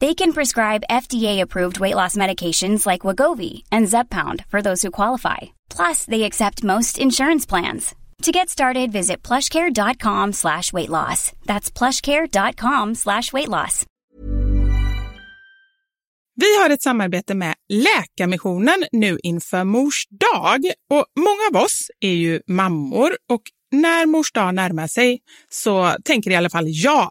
They can prescribe FDA-approved weight loss medications like Wagovi and Zeppound for those who qualify. Plus, they accept most insurance plans. To get started, visit plushcare.com slash weight loss. That's plushcare.com slash weight loss. Vi har ett samarbete med Läkarmissionen nu inför Mors dag. Och många av oss är ju mammor och när Mors dag närmar sig så tänker i alla fall jag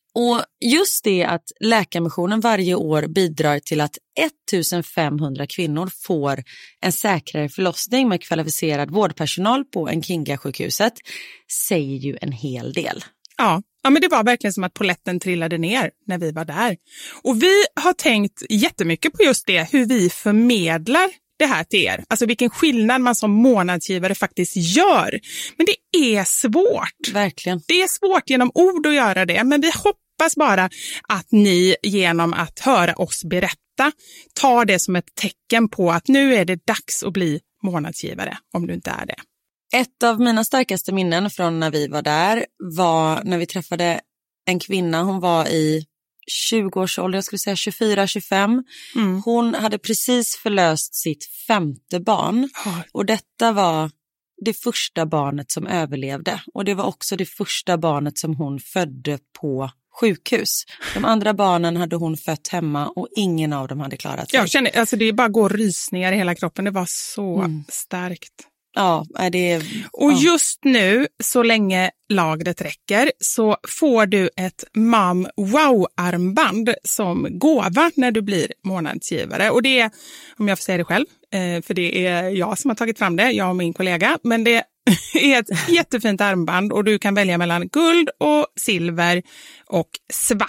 Och just det att Läkarmissionen varje år bidrar till att 1500 kvinnor får en säkrare förlossning med kvalificerad vårdpersonal på Nkinga-sjukhuset säger ju en hel del. Ja, ja, men det var verkligen som att poletten trillade ner när vi var där. Och vi har tänkt jättemycket på just det, hur vi förmedlar det här till er. Alltså vilken skillnad man som månadsgivare faktiskt gör. Men det är svårt. Verkligen. Det är svårt genom ord att göra det, men vi hoppas bara att ni genom att höra oss berätta tar det som ett tecken på att nu är det dags att bli månadsgivare, om du inte är det. Ett av mina starkaste minnen från när vi var där var när vi träffade en kvinna. Hon var i 20-årsåldern, jag skulle säga 24-25. Mm. Hon hade precis förlöst sitt femte barn och detta var det första barnet som överlevde och det var också det första barnet som hon födde på sjukhus. De andra barnen hade hon fött hemma och ingen av dem hade klarat sig. Jag känner, alltså det bara går rysningar i hela kroppen. Det var så Mm. starkt. Ja, är det... Och ja. just nu, så länge lagret räcker, så får du ett Mam Wow-armband som gåva när du blir månadsgivare. Och det är, om jag får säga det själv, eh, för det är jag som har tagit fram det, jag och min kollega, men det är ett jättefint armband och du kan välja mellan guld och silver och svart.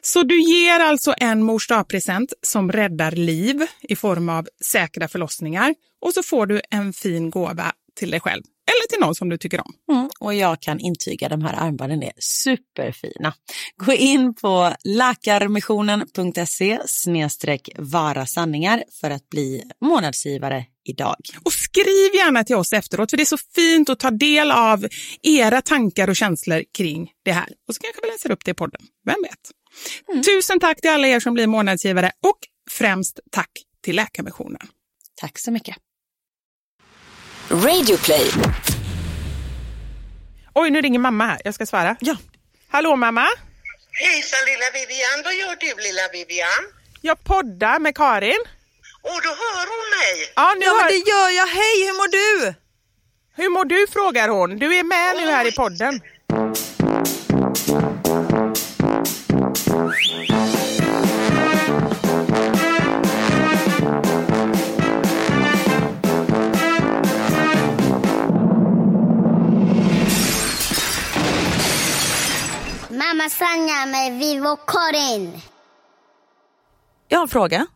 Så du ger alltså en mors present som räddar liv i form av säkra förlossningar och så får du en fin gåva till dig själv eller till någon som du tycker om. Mm, och jag kan intyga de här armbanden är superfina. Gå in på läkarmissionen.se snedstreck vara sanningar för att bli månadsgivare idag. Och skriv gärna till oss efteråt, för det är så fint att ta del av era tankar och känslor kring det här. Och så kanske vi läser upp det i podden, vem vet? Tusen tack till alla er som blir månadsgivare och främst tack till Läkarmissionen. Tack så mycket. Radioplay. Oj, nu ringer mamma här. Jag ska svara. Ja. Hallå mamma! Hejsan lilla Vivian, vad gör du lilla Vivian? Jag poddar med Karin. Och då hör hon mig. Ja, nu Ja, men hör... det gör jag. Hej, hur mår du? Hur mår du frågar hon. Du är med nu här i podden. Mamma Sanja med Vivo Karin. Jag har en fråga.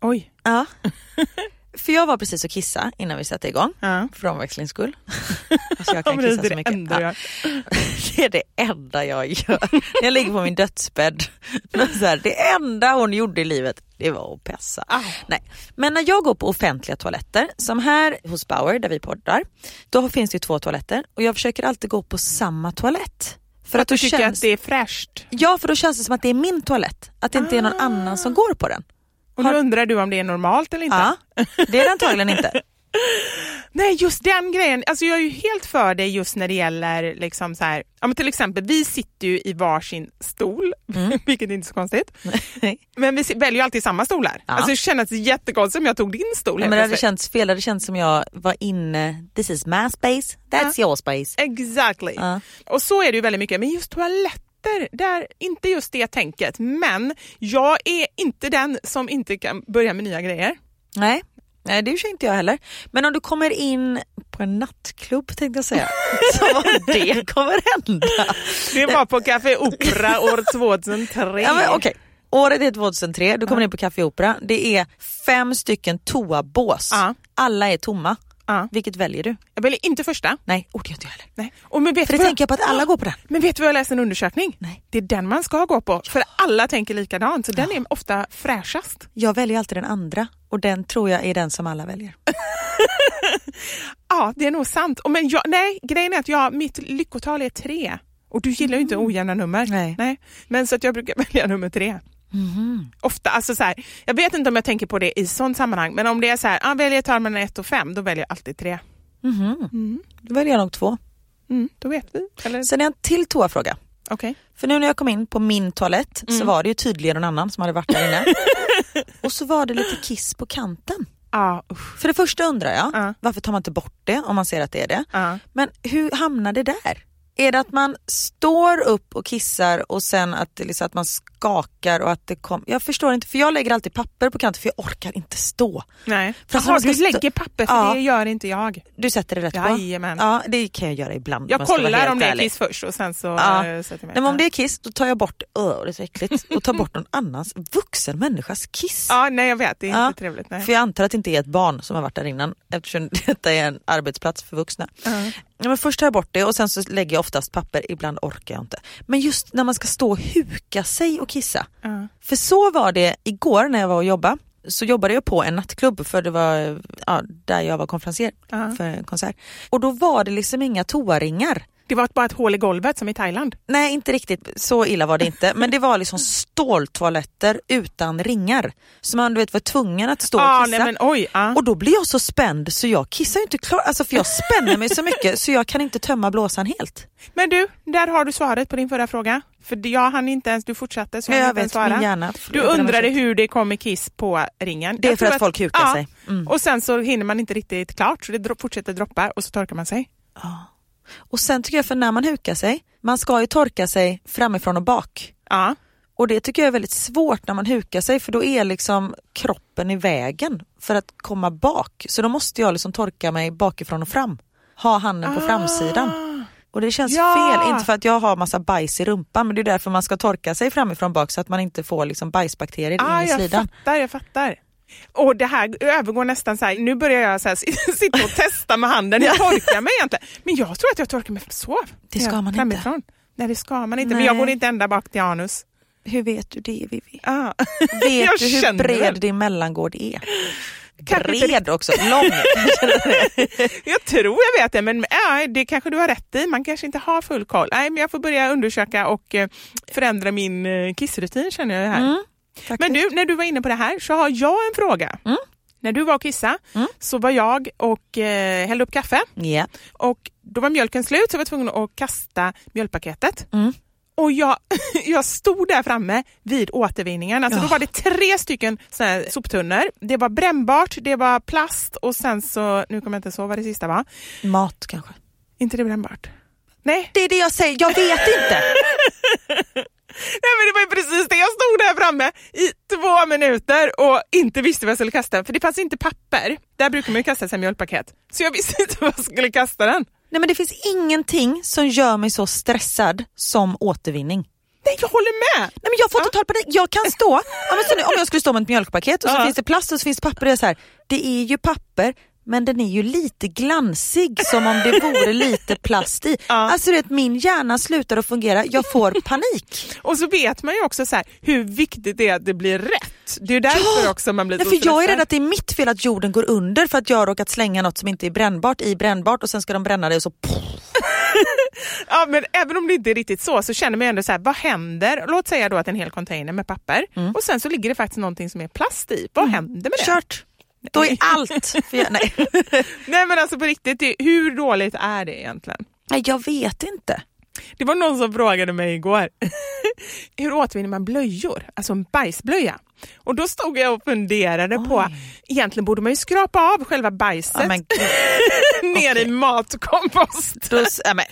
Oj. Ja. för jag var precis och kissa innan vi satte igång. Ja. För omväxlings skull. alltså jag kan Ja, kissa det är så det mycket. enda gör. det är det enda jag gör. Jag ligger på min dödsbädd. Så här, det enda hon gjorde i livet det var att pessa. Nej. Men när jag går på offentliga toaletter, som här hos Bauer där vi poddar, då finns det två toaletter och jag försöker alltid gå på samma toalett. För att då du tycker känns... att det är fräscht. Ja, för då känns det som att det är min toalett. Att det inte är någon annan som går på den. Och nu undrar du om det är normalt eller inte? Ja, det är det antagligen inte. Nej, just den grejen. Alltså jag är ju helt för dig just när det gäller liksom så här, ja, men till exempel vi sitter ju i varsin stol, vilket är inte så konstigt. Men vi väljer ju alltid samma stolar. Ja. Alltså det kändes jättekonstigt om jag tog din stol. Ja, men det hade känts fel, det hade känts som jag var inne, this is my space, that's your space. Exactly. Ja. Och så är det ju väldigt mycket. Men just toaletter, där, inte just det tänket. Men jag är inte den som inte kan börja med nya grejer. Nej. Nej det är inte jag heller. Men om du kommer in på en nattklubb tänkte jag säga, så vad det kommer hända. Det var på Café Opera år 2003. Ja, men, okej. Året är 2003, du kommer in på Café Opera. Det är fem stycken toabås. Ja. Alla är tomma. Ja. Vilket väljer du? Jag väljer inte första. Nej, oh, det gör inte jag heller. Nej. Och men vet För det tänker jag på att alla går på den. Men vet du vad jag läste en undersökning? Nej. Det är den man ska gå på. För alla tänker likadant. Så den är ofta fräschast. Jag väljer alltid den andra och den tror jag är den som alla väljer. Ja, det är nog sant. Och Men jag, nej, grejen är att jag, mitt lyckotal är tre. Och du gillar ju inte ojämna nummer. Nej. Men så att jag brukar välja nummer tre. Ofta, alltså så här, jag vet inte om jag tänker på det i sånt sammanhang, men om det är så här, ah, väljer jag mellan ett och fem, då väljer jag alltid tre. Då väljer jag nog två. Mm, då vet vi. Eller? Sen är en till toafråga. Okej. För nu när jag kom in på min toalett så var det ju tydligen någon annan som hade varit där inne. och så var det lite kiss på kanten. Usch. För det första undrar jag, Ja. varför tar man inte bort det om man ser att det är det? Ja. Men hur hamnar det där? Är det att man står upp och kissar och sen att, liksom att man skakar och att det kommer... Jag förstår inte, för jag lägger alltid papper på kanten för jag orkar inte stå. Nej. För Jaha, du stå- lägger papper, för Ja. det gör inte jag. Du sätter det rätt Jajamän. på? Ja, det kan jag göra ibland. Jag kollar om det är kiss först och sen så Ja. eh, sätter jag mig. Nej, men om det är kiss då tar jag bort, öh det är så äckligt, och tar bort någon annans vuxen människas kiss. Ja, nej jag vet, det är Ja. inte trevligt. Nej. För jag antar att det inte är ett barn som har varit där innan eftersom detta är en arbetsplats för vuxna. Ja, men först tar jag bort det och sen så lägger jag oftast papper, ibland orkar jag inte. Men just när man ska stå och huka sig och kissa. Ja. För så var det igår när jag var och jobbade. Så jobbade jag på en nattklubb för det var ja, där jag var konferencier Ja. för en konsert. Och då var det liksom inga toaringar. Det var bara ett hål i golvet som i Thailand. Nej inte riktigt, så illa var det inte. Men det var liksom ståltoaletter utan ringar. Så man du vet, var tvungen att stå och Ah, kissa. nej, men, oj, ah. Och då blir jag så spänd så jag kissar inte klart, alltså för jag spänner mig så mycket så jag kan inte tömma blåsan helt. Men du, där har du svaret på din förra fråga. För jag hann inte ens, du fortsatte så jag, jag vet, svara. hjärna. Du undrade hur det kommer kiss på ringen. Det är för tror att folk hukar ja, sig. Mm. Och sen så hinner man inte riktigt klart så det fortsätter droppa och så torkar man sig. Och sen tycker jag för när man hukar sig, man ska ju torka sig framifrån och bak. Ja. Och det tycker jag är väldigt svårt när man hukar sig för då är liksom kroppen i vägen för att komma bak. Så då måste jag liksom torka mig bakifrån och fram. Ha handen på framsidan. Och det känns Ja. fel, inte för att jag har massa bajs i rumpan men det är därför man ska torka sig framifrån bak så att man inte får liksom bajsbakterier Ah, in i jag slidan. fattar, jag fattar. Och det här övergår nästan så här, nu börjar jag så här, sitta och testa med handen, jag torkar mig egentligen. Men jag tror att jag torkar mig så. Det ska man inte. framifrån. Nej det ska man inte, men Nej. jag går inte ända bak till anus. Hur vet du det Vivi? Ah. Vet Jag du hur bred det. din mellangård är? Bred också, lång. Jag tror jag vet det, men ja, det kanske du har rätt i. Man kanske inte har full koll. Nej, men jag får börja undersöka och eh, förändra min eh, kissrutin känner jag här. Mm, men du, när du var inne på det här så har jag en fråga. Mm. När du var och kissa så var jag och eh, hällde upp kaffe Ja. och då var mjölken slut så jag var tvungen att kasta mjölkpaketet. Mm. Och jag, jag stod där framme vid återvinningen. Alltså Då Ja. var det tre stycken såna soptunnor. Det var brännbart, det var plast och sen så, nu kommer jag inte ihåg vad det sista var. Mat kanske. inte det brännbart? Nej. Det är det jag säger, jag vet inte. Nej men det var ju precis det, jag stod där framme i två minuter och inte visste vad jag skulle kasta. För det fanns inte papper, där brukar man ju kasta sig mjölkpaket. Så jag visste inte vad jag skulle kasta den. Nej men det finns ingenting som gör mig så stressad som återvinning. Nej, jag håller med! Nej, men jag får total panik. Jag kan stå, ja, om jag skulle stå med ett mjölkpaket och så Ja. finns det plast och så finns papper. Det är, så här, det är ju papper men den är ju lite glansig som om det vore lite plast i. Alltså du vet, min hjärna slutar att fungera, jag får panik. Och så vet man ju också så här, hur viktigt det är att det blir rätt. Det är ju därför också man blir Nej, för jag är rädd att det är mitt fel att jorden går under för att jag har råkat slänga något som inte är brännbart i brännbart och sen ska de bränna det och så Ja, men även om det inte är riktigt så så känner man ju ändå så här, vad händer? Låt säga då att en hel container med papper och sen så ligger det faktiskt någonting som är plast i. Vad händer med det? kört. Då är allt... För jag, nej. Nej men alltså på riktigt, hur dåligt är det egentligen? jag vet inte. Det var någon som frågade mig igår, hur återvinner man blöjor? Alltså en bajsblöja. Och då stod jag och funderade på, egentligen borde man ju skrapa av själva bajset men, ner i matkompost. då, ja, men,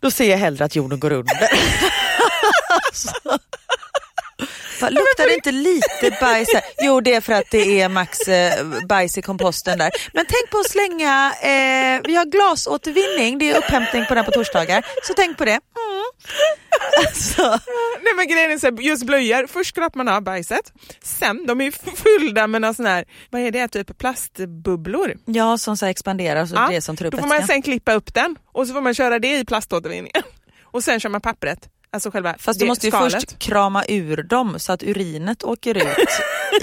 då ser jag hellre att jorden går under. alltså. Luktar det inte lite bajs här? Jo det är för att det är max eh, bajs i komposten där. Men tänk på att slänga, eh, vi har glasåtervinning, det är upphämtning på den på torsdagar. Så tänk på det. Mm. Alltså, Nej men grejen är så här, just blöjor, först skrapar man av bajset, sen de är fyllda med någon sån här, vad är det, typ plastbubblor. ja som så expanderar så Ja, det är som upp Då får man sen klippa upp den och så får man köra det i plaståtervinningen. Och sen kör man pappret, alltså själva Fast du måste ju skalet. först krama ur dem så att urinet åker ut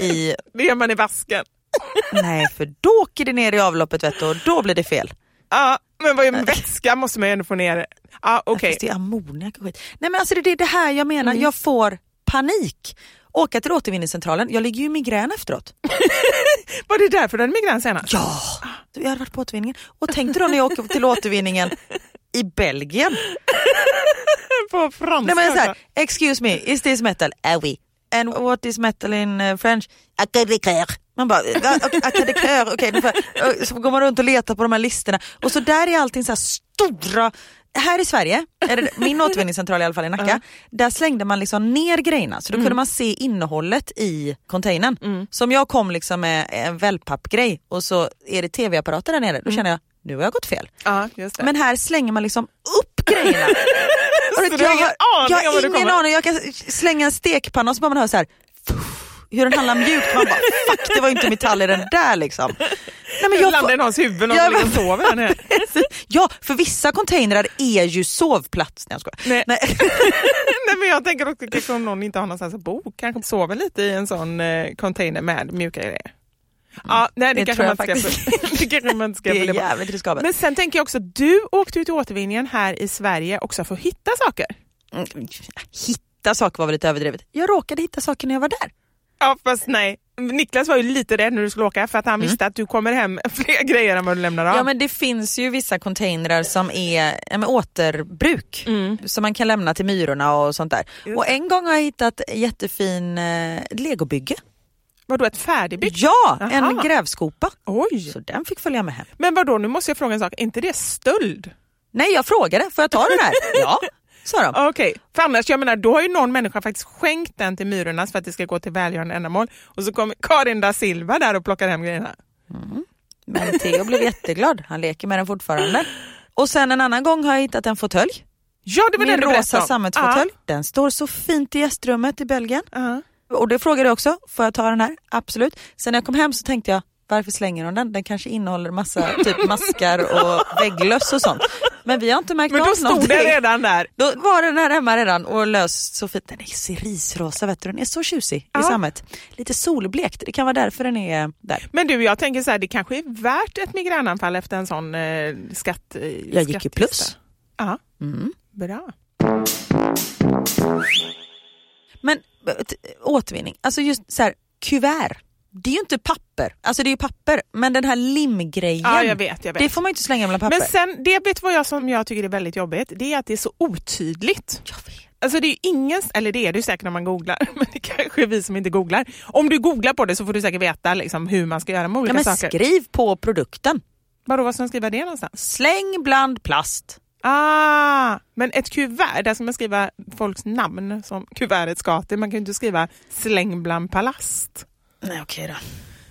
i... Det gör man i vasken. Nej för då åker det ner i avloppet vet du, och då blir det fel. Ja, men vad är vätska måste man ju ändå få ner. Ja, okej. Fast det är ammoniak och skit. Nej men alltså det är det här jag menar, jag får panik. Åka till återvinningscentralen, jag ligger ju i migrän efteråt. Var det därför du hade migrän senast? Ja! Du, Jag hade varit på återvinningen och tänkte då när jag åker till återvinningen i Belgien. På franska. Nej, men så här, excuse me, is this metal? Ah oui. And what is metal in uh, French? Acadécœur. Man bara? Ok, acadécœur, okej. jag- så går man runt och letar på de här listorna och så där är allting så här stora här i Sverige, är det min återvinningscentral i alla fall i Nacka, där slängde man liksom ner grejerna så då kunde man se innehållet i containern. Som jag kom liksom med en wellpappgrej och så är det tv-apparater där nere, då känner jag nu har jag gått fel. Ja. Men här slänger man liksom upp grejerna. Så du har jag har ingen aning, jag kan slänga en stekpanna och så bara man hör så här hur den handlar mjukt. Man bara fuck det var ju inte metall i den där liksom. Nej, men jag Landar i någons huvud, Ja, som ligger och sover nere. ja för vissa containrar är ju sovplats. Nej, jag skojar. Nej. Nej. Nej, men jag tänker också kanske om någon inte har någonstans att bo, kanske sover lite i en sån eh, container med mjuka grejer. Ja, nej, det, Det kanske man ska det kanske man inte ska Det är jävligt riskabelt. Men sen tänker jag också, du åkte ut till återvinningen här i Sverige också för att hitta saker. Mm, Hitta saker var väl lite överdrivet. Jag råkade hitta saker när jag var där. Ja fast nej, Niklas var ju lite rädd när du skulle åka för att han visste att du kommer hem fler grejer än vad du lämnar av. Ja men det finns ju vissa containrar som är ja, men, återbruk som man kan lämna till myrorna och sånt där. Och en gång har jag hittat jättefin eh, legobygge. Vadå ett färdigbyggt? Ja, Jaha. en grävskopa. Oj! Så den fick följa med hem. Men vadå, nu måste jag fråga en sak, är inte det stöld? Nej jag frågade, får jag ta den här? ja, sa de. Okej, för annars, jag menar, då har ju någon människa faktiskt skänkt den till Myrornas för att det ska gå till välgörande ändamål och så kommer Karin da Silva där och plockar hem grejerna. Men Theo blev jätteglad, han leker med den fortfarande. Och sen en annan gång har jag hittat en fåtölj. Ja, det var Min den rosa sammetsfåtölj. Den står så fint i gästrummet i Belgien. Ja, Och det frågade jag också, får jag ta den här? Absolut. Sen när jag kom hem så tänkte jag, varför slänger hon den? Den kanske innehåller massa typ maskar och vägglöss och sånt. Men vi har inte märkt Men då av stod någonting. den redan där. Då var den här hemma redan och lös så fint. Den är cerisrosa vet du, den är så tjusig Ja. i sammet. Lite solblekt, det kan vara därför den är där. Men du, jag tänker så här, det kanske är värt ett migränanfall efter en sån eh, skatt... Eh, Jag gick ju plus. Ja, Mm. bra. Men återvinning, alltså just så här, kuvert. Det är ju inte papper, alltså det är ju papper, men den här limgrejen. Ja, jag vet, jag vet. Det får man ju inte slänga mellan papper. Men sen, det vet vad jag som jag tycker är väldigt jobbigt, det är att det är så otydligt. jag vet. Alltså det är ju ingen, eller det är det ju säkert när man googlar, men det kanske är vi som inte googlar. Om du googlar på det så får du säkert veta liksom, hur man ska göra med Ja, olika men saker. skriv på produkten. Vadå, vad ska man skriva det någonstans? Släng bland plast. Ah, men ett kuvert, där ska man skriva folks namn som kuvertet ska till. Man kan ju inte skriva släng bland plast. Nej okej då.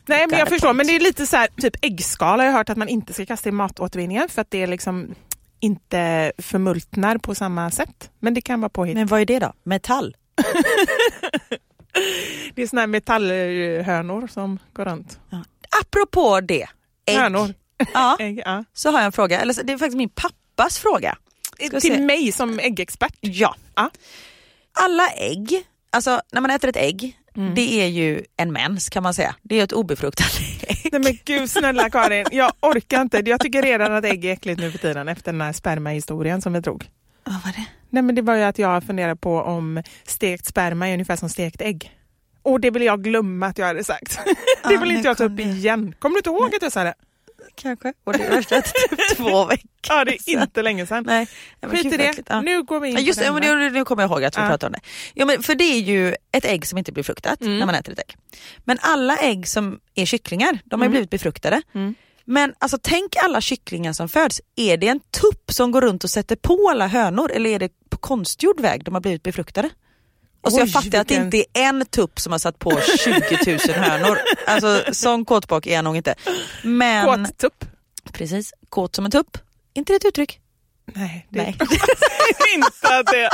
Nej men jag förstår, men det är lite så här, typ äggskal har jag hört att man inte ska kasta i matåtervinningen för att det är liksom inte förmultnar på samma sätt. Men det kan vara påhitt. Men vad är det då? Metall? Det är såna här metallhönor som går runt. Apropå det, ägg. Hönor. Ja, Ägg, ja. så har jag en fråga. Eller det är faktiskt min pappas fråga. Ska Till se. mig som äggexpert. Ja. Ja. Alla ägg, alltså när man äter ett ägg, Mm. det är ju en mens kan man säga. Det är ett obefruktat ägg. Nej men gud snälla Karin, jag orkar inte. Jag tycker redan att ägg är äckligt nu för tiden efter den här spermahistorien som vi drog. Vad var det? Nej men det var ju att jag funderade på om stekt sperma är ungefär som stekt ägg. Och det vill jag glömma att jag hade sagt. det vill nu inte jag ta upp igen. Kommer du inte ihåg att jag sa det? Kanske. Och det värsta att typ två veckor Ja, det är inte länge sedan. Nej, Skit i det. Ja. Nu går vi in Ja, just på det, men det, nu kommer jag ihåg att vi Ja. pratade om det. Ja, men för det är ju ett ägg som inte blir befruktat Mm. när man äter ett ägg. Men alla ägg som är kycklingar, de har Mm. blivit befruktade. Men alltså tänk alla kycklingar som föds, är det en tupp som går runt och sätter på alla hönor eller är det på konstgjord väg de har blivit befruktade? Och så Oj, jag fattar att det inte är en tupp som har satt på 20 000 hönor. Alltså sån kåtbock är jag nog inte. Men Kåttupp? precis, kåt som en tupp. inte det ett uttryck? Nej, det Nej. är inte det...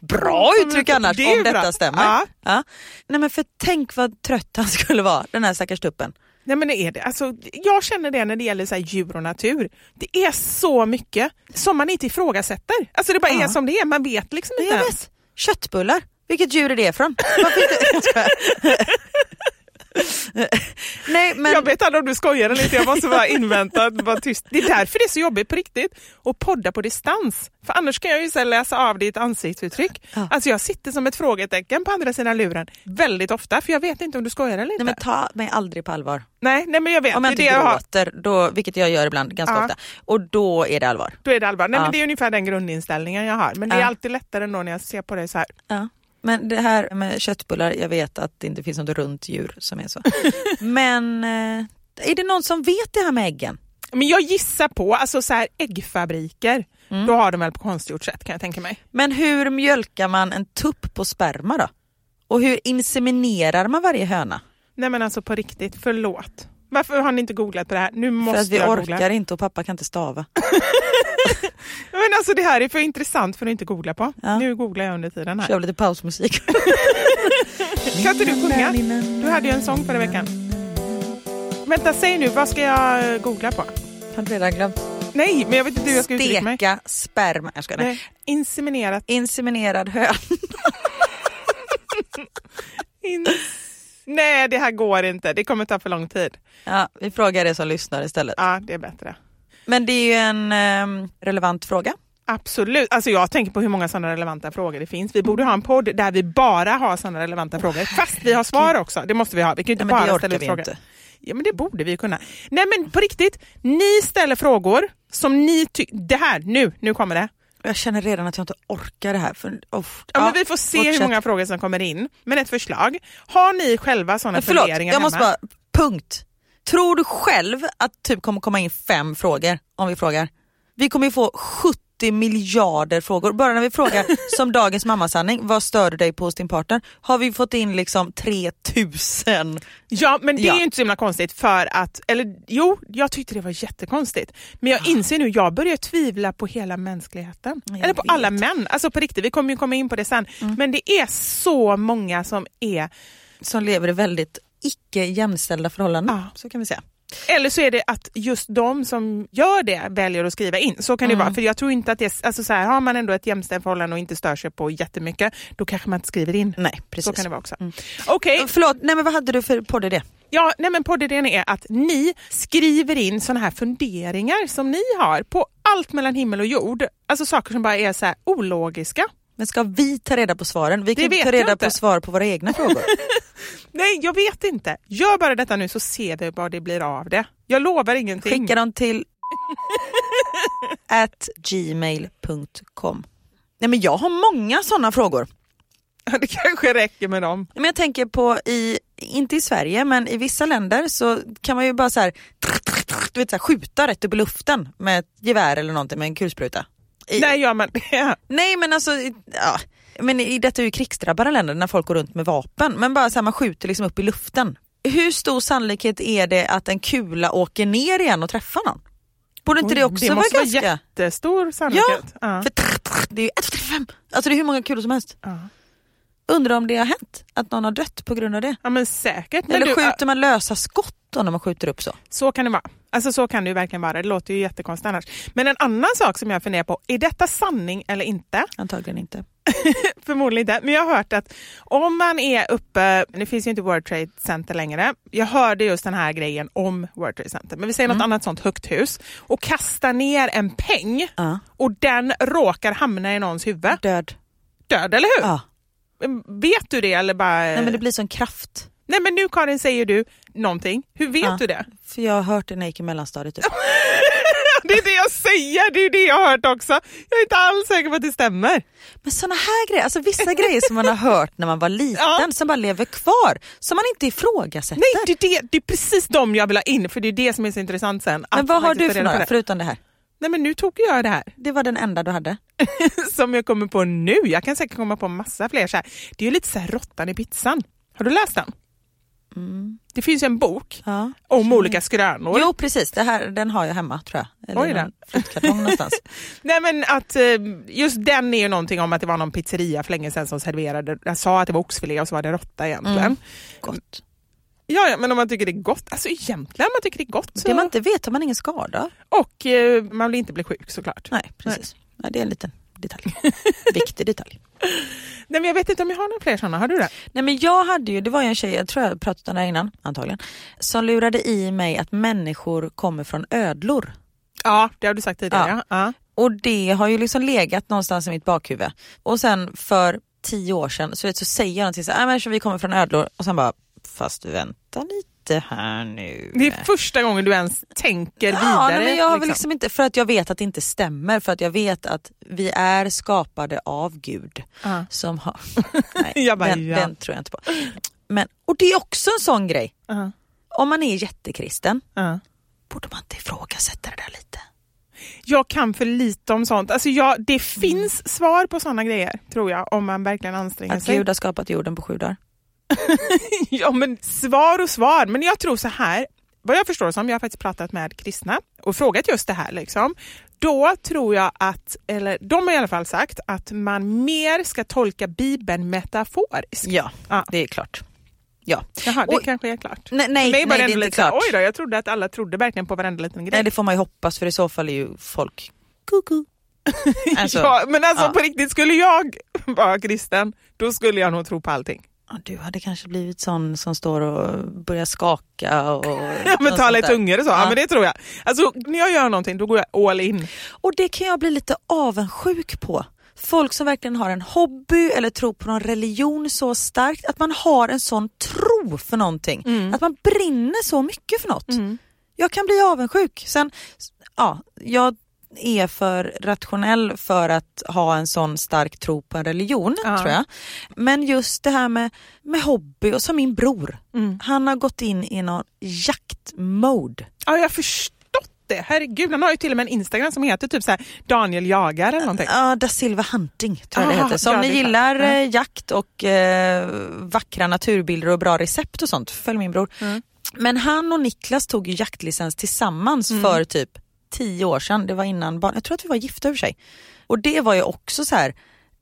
Bra uttryck annars Det om bra. detta stämmer. Ja. Ja. Nej men för tänk vad trött han skulle vara, den här stackars tuppen. Nej men det är det. Alltså, jag känner det när det gäller så djur och natur. Det är så mycket som man inte ifrågasätter. Alltså det bara Ja. är som det är, man vet liksom inte jag vet. Köttbullar, vilket djur är det från? Nej men Jag vet aldrig om du skojar eller inte, jag måste bara invänta, vara tyst. Det är därför det är så jobbigt på riktigt att podda på distans. För annars kan jag ju läsa av ditt ansiktsuttryck. Ja. Alltså jag sitter som ett frågetecken på andra sidan luren väldigt ofta för jag vet inte om du skojar eller inte. Nej men ta mig aldrig på allvar. nej, nej men jag vet, Om jag inte det jag har. gråter, då, vilket jag gör ibland ganska Ja. ofta, och då är det allvar. Då är det allvar. Nej Ja. men det är ungefär den grundinställningen jag har. Men det är alltid lättare ändå när jag ser på dig så här. Men det här med köttbullar, jag vet att det inte finns något runt djur som är så. Men eh, är det någon som vet det här med äggen? Men jag gissar på, alltså så här äggfabriker, Mm. då har de väl på konstgjort sätt kan jag tänka mig. Men hur mjölkar man en tupp på sperma då? Och hur inseminerar man varje höna? Nej men alltså på riktigt, förlåt. Varför har ni inte googlat på det här? Nu måste För att vi jag orkar googla. inte och pappa kan inte stava. Men alltså det här är för intressant för att inte googla på. Ja. Nu googlar jag under tiden här. Kör lite pausmusik. Kan inte du sjunga? Du hade ju en sång förra veckan. Vänta, säg nu, vad ska jag eh, googla på? Har du redan glömt? Nej, men jag vet inte hur jag ska uttrycka mig. Steka sperma. Jag ska, nej. Nej, inseminerat. Inseminerad höna. In... Nej, det här går inte. Det kommer ta för lång tid. Ja, vi frågar det som lyssnar istället. Ja, det är bättre. Men det är ju en ehm, relevant fråga. Absolut. Alltså jag tänker på hur många sådana relevanta frågor det finns. Vi borde ha en podd där vi bara har sådana relevanta frågor. Fast vi har svar också. Det måste vi ha. Vi kan ju inte det bara ställa ut frågor. inte. Ja men det borde vi kunna. Nej men på riktigt, ni ställer frågor som ni tycker... Det här, nu, nu kommer det. Jag känner redan att jag inte orkar det här. För, oh, Ja, men vi får se hur fortsätt. många frågor som kommer in. Men ett förslag. Har ni själva sådana förlåt, funderingar jag måste hemma? bara, punkt. Tror du själv att typ kommer komma in fem frågor om vi frågar? Vi kommer ju få 70 miljarder frågor. Bara när vi frågar som dagens mammasanning, vad stör du dig på hos din partner? Har vi fått in liksom 3000. Ja men det Ja. är ju inte så himla konstigt för att, eller jo, jag tyckte det var jättekonstigt. Men jag inser nu, jag börjar tvivla på hela mänskligheten. Jag eller på vet. Mm. alla män. Alltså på riktigt, vi kommer ju komma in på det sen. Men det är så många som är, Som lever i väldigt icke jämställda förhållanden. Ja. Så kan vi säga. Eller så är det att just de som gör det väljer att skriva in. Så kan det Mm. vara. För jag tror inte att det alltså så här, har man ändå ett jämställt förhållande och inte stör sig på jättemycket, då kanske man inte skriver in. Nej, precis. Så kan det vara också. Mm. Okej, Förlåt, nej men vad hade du för poddidé? Ja, nej men poddidén är att ni skriver in såna här funderingar som ni har på allt mellan himmel och jord. Alltså saker som bara är så här ologiska. Men ska vi ta reda på svaren? Vi kan ta reda på svar på våra egna frågor. Nej, jag vet inte. Gör bara detta nu så ser vi vad det blir av det. Jag lovar ingenting. Skicka dem till at gmail.com. Nej men jag har många sådana frågor. Det kanske räcker med dem. Men jag tänker på, i, inte i Sverige, men i vissa länder så kan man ju bara så här, du vet, så här, skjuta rätt upp i luften med ett gevär eller någonting med en kulspruta. I, När gör man det? Nej men alltså, ja. men i detta är ju krigsdrabbade länder när folk går runt med vapen. Men bara så här, man skjuter liksom upp i luften. Hur stor sannolikhet är det att en kula åker ner igen och träffar någon? Borde inte Oj, det också det vara måste ganska... vara jättestor sannolikhet. Ja. För det är ju 1, 2, 3, 5. Alltså det är hur många kulor som helst. Ja. Undrar om det har hänt att någon har dött på grund av det. ja men säkert. Eller du, skjuter man lösa skott då när man skjuter upp så? Så kan det vara. Alltså så kan det ju verkligen vara. Det låter ju jättekonstigt annars. Men en annan sak som jag funderar på, är detta sanning eller inte? Antagligen inte. Förmodligen inte. Men jag har hört att om man är uppe, det finns ju inte World Trade Center längre. Jag hörde just den här grejen om World Trade Center. Men vi säger något annat sånt högt hus och kastar ner en peng Ja. och den råkar hamna i någons huvud. Död. Död, eller hur? Ja. Vet du det eller bara... Nej men det blir sån kraft. Nej men nu Karin säger du någonting. Hur vet Ja. du det? För jag har hört det när jag gick i mellanstadiet. Typ. Det är det jag säger, det är det jag har hört också. Jag är inte alls säker på att det stämmer. Men såna här grejer, alltså vissa grejer som man har hört när man var liten Ja. som bara lever kvar. Som man inte ifrågasätter. Nej, det är, det, det är precis de jag vill ha in för det är det som är så intressant sen. men vad har du för några förutom det här? Nej men nu tog jag det här Det var den enda du hade. som jag kommer på nu. Jag kan säkert komma på massa fler. Så här. Det är ju lite så här råttan i pizzan. Har du läst den? Det finns en bok Ja. om olika skrönor. Jo precis, det här, den har jag hemma tror jag. Eller Oj någon flyttkartong någonstans. Nej men att eh, just den är ju någonting om att det var någon pizzeria för länge sedan som serverade, jag sa att det var oxfilé och så var det råtta egentligen. Mm. Gott. Ja, ja, men om man tycker det är gott, alltså egentligen om man tycker det är gott så... Det man inte vet har man ingen skada. Och eh, man vill inte bli sjuk såklart. Nej, precis. Nej. det är en liten detalj. Viktig detalj. Nej men jag vet inte om jag har några fler sådana, har du det? Nej men jag hade ju, det var ju en tjej, jag tror jag pratat om det här innan, antagligen, som lurade i mig att människor kommer från ödlor. Ja, det har du sagt tidigare. Ja. Ja. Och det har ju liksom legat någonstans i mitt bakhuvud. Och sen för tio år sedan så, vet, så säger jag någonting så här, "Nej, men vi kommer från ödlor och sen bara, fast vänta lite här nu. Det är första gången du ens tänker vidare. Ja, nej, men jag har väl liksom. liksom inte, för att jag vet att det inte stämmer, för att jag vet att vi är skapade av Gud. Ja. Som har, nej, Jag bara, den, ja. den tror jag inte på. Men, och det är också en sån grej, Ja. om man är jättekristen, Ja. borde man inte ifrågasätta det där lite? Jag kan för lite om sånt. Alltså jag, det Mm. finns svar på sådana grejer, tror jag, om man verkligen anstränger Att sig. Gud har skapat jorden på sju dagar? Ja, men svar och svar. Men jag tror så här, vad jag förstår som, jag har faktiskt pratat med kristna och frågat just det här. Liksom. Då tror jag att, eller de har i alla fall sagt, att man mer ska tolka Bibeln metaforiskt. Ja, Ja. det är klart. Ja. Jaha, det Och- kanske är klart. Nej, nej, nej det är inte här, klart. Oj då, jag trodde att alla trodde verkligen på varenda liten grej. Nej det får man ju hoppas för i så fall är ju folk kuku. Alltså, ja, men alltså ja. på riktigt, skulle jag vara kristen, då skulle jag nog tro på allting. Du hade kanske blivit sån som står och börjar skaka och... Ja, men tala i tungor och så, ja. Ja. men det tror jag. Alltså när jag gör någonting, då går jag all in. Och det kan jag bli lite avundsjuk på. Folk som verkligen har en hobby eller tror på någon religion så starkt. Att man har en sån tro för någonting. Mm. Att man brinner så mycket för något. Jag kan bli avundsjuk. Sen, ja, jag är för rationell för att ha en sån stark tro på en religion Ja. tror jag. Men just det här med, med hobby och som min bror. Mm. Han har gått in i någon jaktmode. Ja, jag förstått det. Herregud, han har ju till och med en Instagram som heter typ så här Daniel jagar eller någonting. Ja, Da Silva Hunting tror jag det Ah, heter. Så om ni det gillar eh, jakt och eh, vackra naturbilder och bra recept och sånt, följ min bror. Mm. Men han och Niklas tog ju jaktlicens tillsammans Mm. för typ tio år sedan. Det var innan barn. Jag tror att vi var gifta över sig. Och det var ju också så här.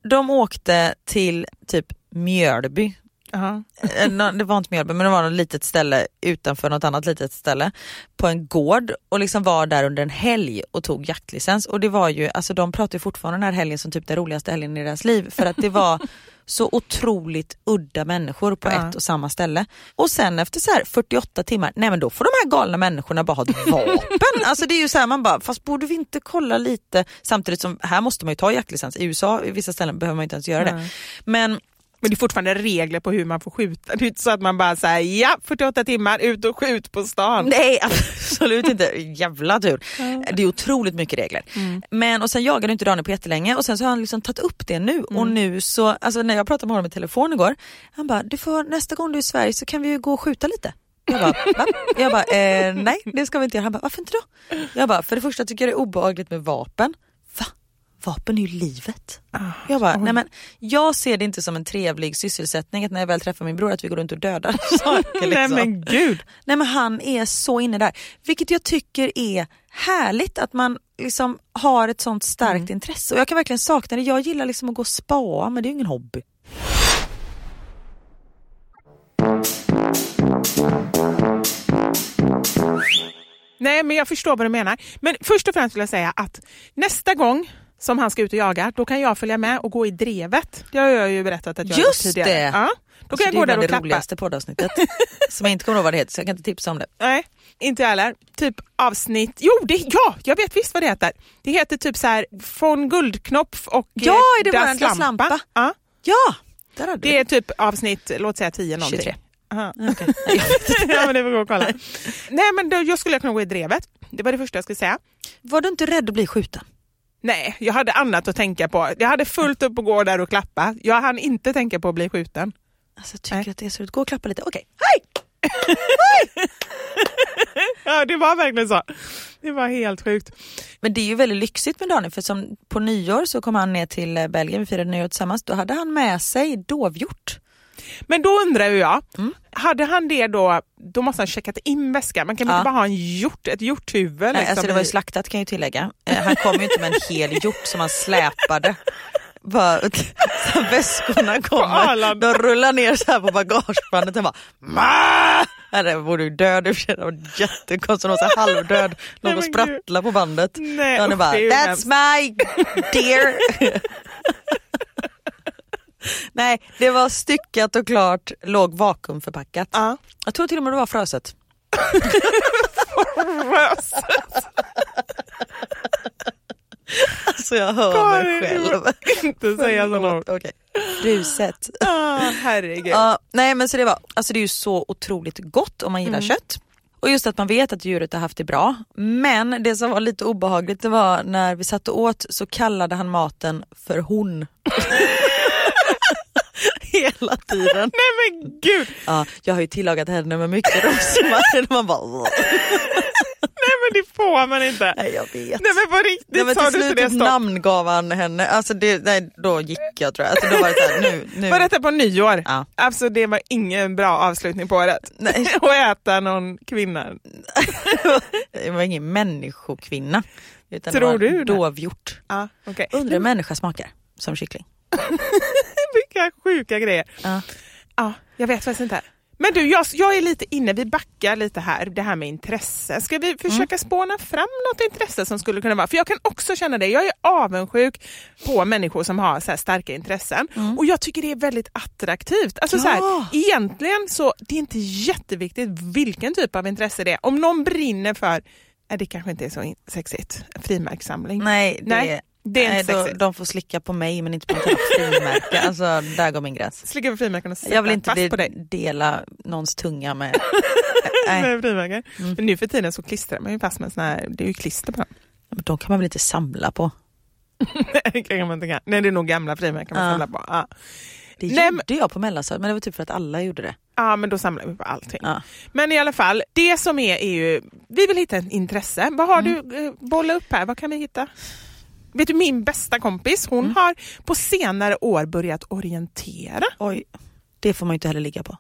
De åkte till typ Mjölby. Jaha. Eh, nå- det var inte Mjölby men det var något litet ställe utanför något annat litet ställe på en gård och liksom var där under en helg och tog jaktlicens och det var ju, alltså de pratar ju fortfarande den här helgen som typ den roligaste helgen i deras liv för att det var så otroligt udda människor på Ja. ett och samma ställe. Och sen efter så här 48 timmar, nej men då får de här galna människorna bara ha ett vapen. alltså det är ju så här man bara, fast borde vi inte kolla lite, samtidigt som här måste man ju ta jaktlicens, i USA i vissa ställen behöver man inte ens göra det. Nej. Men Men det är fortfarande regler på hur man får skjuta. Det är inte så att man bara säger ja, 48 timmar, ut och skjut på stan. Nej absolut inte, jävla tur. Det är otroligt mycket regler. Mm. Men och sen jagade inte Daniel på jättelänge och sen så har han liksom tagit upp det nu och Mm. nu så, alltså när jag pratade med honom i telefon igår, han bara du får, nästa gång du är i Sverige så kan vi ju gå och skjuta lite. Jag bara, va? Jag bara, eh, nej det ska vi inte göra. Han bara, varför inte då? Jag bara, för det första tycker jag det är obehagligt med vapen. Va? vapen är ju livet. jag bara, nej men jag ser det inte som en trevlig sysselsättning att när jag väl träffar min bror att vi går runt och dödar saker. Liksom. Nej men gud. Nej men han är så inne där. Vilket jag tycker är härligt att man liksom har ett sånt starkt Mm. intresse. Och jag kan verkligen sakna det. Jag gillar liksom att gå och spa men det är ju ingen hobby. Nej men jag förstår vad du menar. Men först och främst vill jag säga att nästa gång som han ska ut och jaga, då kan jag följa med och gå i drevet. Det har jag ju berättat att jag Just tidigare. det! Ja, då kan Alltså, jag gå det är där och det klappa. roligaste poddavsnittet. som jag inte kommer ihåg vad det heter så jag kan inte tipsa om det. Nej, inte jag heller. Typ avsnitt... Jo, det, ja, jag vet visst vad det heter. Det heter typ så här von Guldknopf och Ja, eh, är det Das Das Lampa? Ja, Ja, där hade det är typ avsnitt, låt säga 10 någonting. 23. Aha. Inte. ja, men det får gå och kolla. Nej, men då, jag skulle kunna gå i drevet. Det var det första jag skulle säga. Var du inte rädd att bli skjuten? Nej, jag hade annat att tänka på. Jag hade fullt upp att gå där och klappa. Jag hann inte tänka på att bli skjuten. Alltså, jag tycker att det är så roligt. Gå och klappa lite. Okej, hej! Ja, det var verkligen så. Det var helt sjukt. Men det är ju väldigt lyxigt med Daniel för som på nyår så kom han ner till eh, Belgien, vi firade nyår tillsammans. Då hade han med sig dovhjort. Men då undrar jag, Mm. hade han det då, då måste han checkat in väskan. Man kan Ja. inte bara ha en hjort, ett hjorthuvud. Nej, liksom, alltså det var ju slaktat kan jag tillägga. Eh, Han kom ju inte med en hel hjort som han släpade. Bara, så väskorna kommer, de rullar ner så här på bagagebandet och bara Ma! Nej, det borde ju död i och för sig, jättekonstigt, hon var halvdöd, låg och sprattlade på bandet. Nej, Daniel usch, bara That's hemskt." my dear. Nej, det var styckat och klart, låg vakuumförpackat. Ja. Jag tror till och med det var fröset. Alltså jag hör Karin, mig själv. inte säga sådana ord. Okej. Fruset. Ah, herregud. Ja, nej men så det var, alltså det är ju så otroligt gott om man gillar Mm. kött. Och just att man vet att djuret har haft det bra. Men det som var lite obehagligt det var när vi satt och åt så kallade han maten för hon. Hela tiden. Nej men gud! Ja, jag har ju tillagat henne med mycket rosmarin. Man bara. Nej men det får man inte. nej jag vet. Nej men på riktigt Nej, men sa du inte det typ stopp? namngav han henne, alltså det, nej, då gick jag tror jag. Alltså, då var det så här, nu, nu. Var detta på nyår? Ja. Alltså det var ingen bra avslutning på året. Nej. och äta någon kvinna. Det var ingen människokvinna. Utan Tror det var du det? dovhjort. Ja, okej. Undrar hur människa smakar som kyckling. Vilka sjuka grejer. Ja. Ja, jag vet faktiskt inte. Men du, jag, jag är lite inne, vi backar lite här, det här med intresse. Ska vi försöka spåna fram något intresse som skulle kunna vara? För jag kan också känna det, jag är avundsjuk på människor som har så starka intressen. Och jag tycker det är väldigt attraktivt. Alltså så här, Ja. egentligen så, det är inte jätteviktigt vilken typ av intresse det är. Om någon brinner för, det kanske inte är så sexigt, frimärkssamling. Nej, det, Nej, det är nej inte sexigt. de får slicka på mig men inte på annat frimärke. Alltså där går min gräns. Slicka på frimärken och sätta Jag vill inte bli, på dig. dela någons tunga med... nej, med frimärken. Mm. Men nu för tiden så klistrar man ju fast med såna här, det är ju klister på dem. men de kan man väl inte samla på? Nej, kan man inte. Nej det är nog gamla frimärken man Ja. samlar på. Ja. Det Nej, gjorde jag på mellanstadiet men det var typ för att alla gjorde det. ja men då samlar vi på allting. Ja. Men i alla fall, det som är är ju, vi vill hitta ett intresse. Vad har Mm. du, eh, bolla upp här, vad kan vi hitta? Vet du min bästa kompis, hon Mm. har på senare år börjat orientera. Oj, det får man ju inte heller ligga på.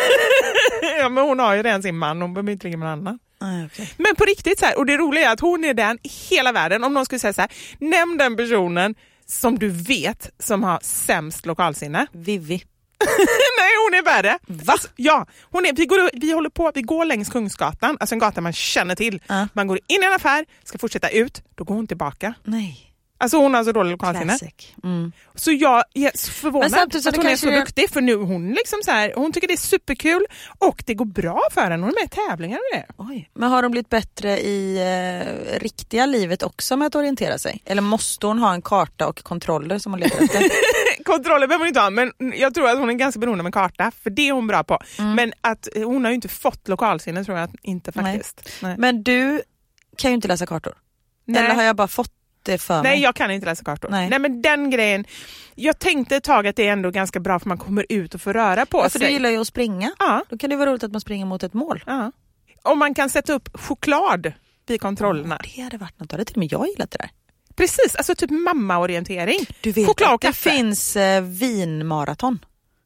ja, men hon har ju redan sin man, hon behöver inte ligga med någon annan. Nej, okej. Men på riktigt så här, och det roliga är att hon är den i hela världen. Om någon skulle säga så här, nämn den personen som du vet som har sämst lokalsinne. Vivi. Nej, hon är värre. Va? Alltså, ja, hon är, vi, går, vi håller på, vi går längs Kungsgatan, alltså en gata man känner till. Ja. Man går in i en affär, ska fortsätta ut, då går hon tillbaka. Nej. Alltså hon har så dålig lokalsinne. Mm. Så jag är förvånad så att hon är så är- duktig för nu hon liksom så här, hon tycker det är superkul och det går bra för henne. Hon är med i tävlingar och det. Oj. Men har de blivit bättre i eh, riktiga livet också med att orientera sig? Eller måste hon ha en karta och kontroller som hon letar efter? Kontroller behöver hon inte ha men jag tror att hon är ganska beroende av en karta för det är hon bra på. Mm. Men att hon har ju inte fått lokalsinne tror jag inte Nej. faktiskt. Nej. Men du kan ju inte läsa kartor. Nej. Eller har jag bara fått det för mig? Nej jag kan inte läsa kartor. Nej. Nej. men den grejen, jag tänkte ett tag att det är ändå ganska bra för man kommer ut och får röra på ja, för sig. du gillar ju att springa. Ja, Då kan det vara roligt att man springer mot ett mål. ja. Om man kan sätta upp choklad vid kontrollerna. Det hade varit något, det till och med jag gillat det där. Precis, alltså typ mammaorientering. Du vet Choklad och att det kaffe. finns eh, vinmaraton?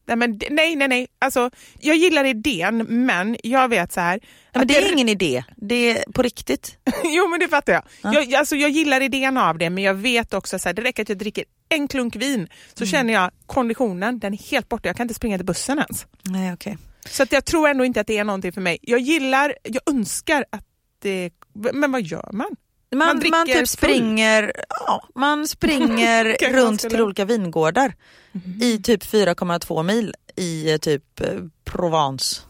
Nej, men, nej, nej, nej. Alltså, jag gillar idén, men jag vet så här. Men det är ingen idé, det är på riktigt. jo, men det fattar jag. Jag, alltså, jag gillar idén av det, men jag vet också att det räcker att jag dricker en klunk vin så Mm. känner jag konditionen, den är helt borta. Jag kan inte springa till bussen ens. Nej, okej. Så att jag tror ändå inte att det är någonting för mig. Jag gillar, jag önskar att det... Men vad gör man? Man, Man man, typ springer, ja, man springer runt till olika vingårdar i typ 4,2 mil i eh, typ eh, Provence.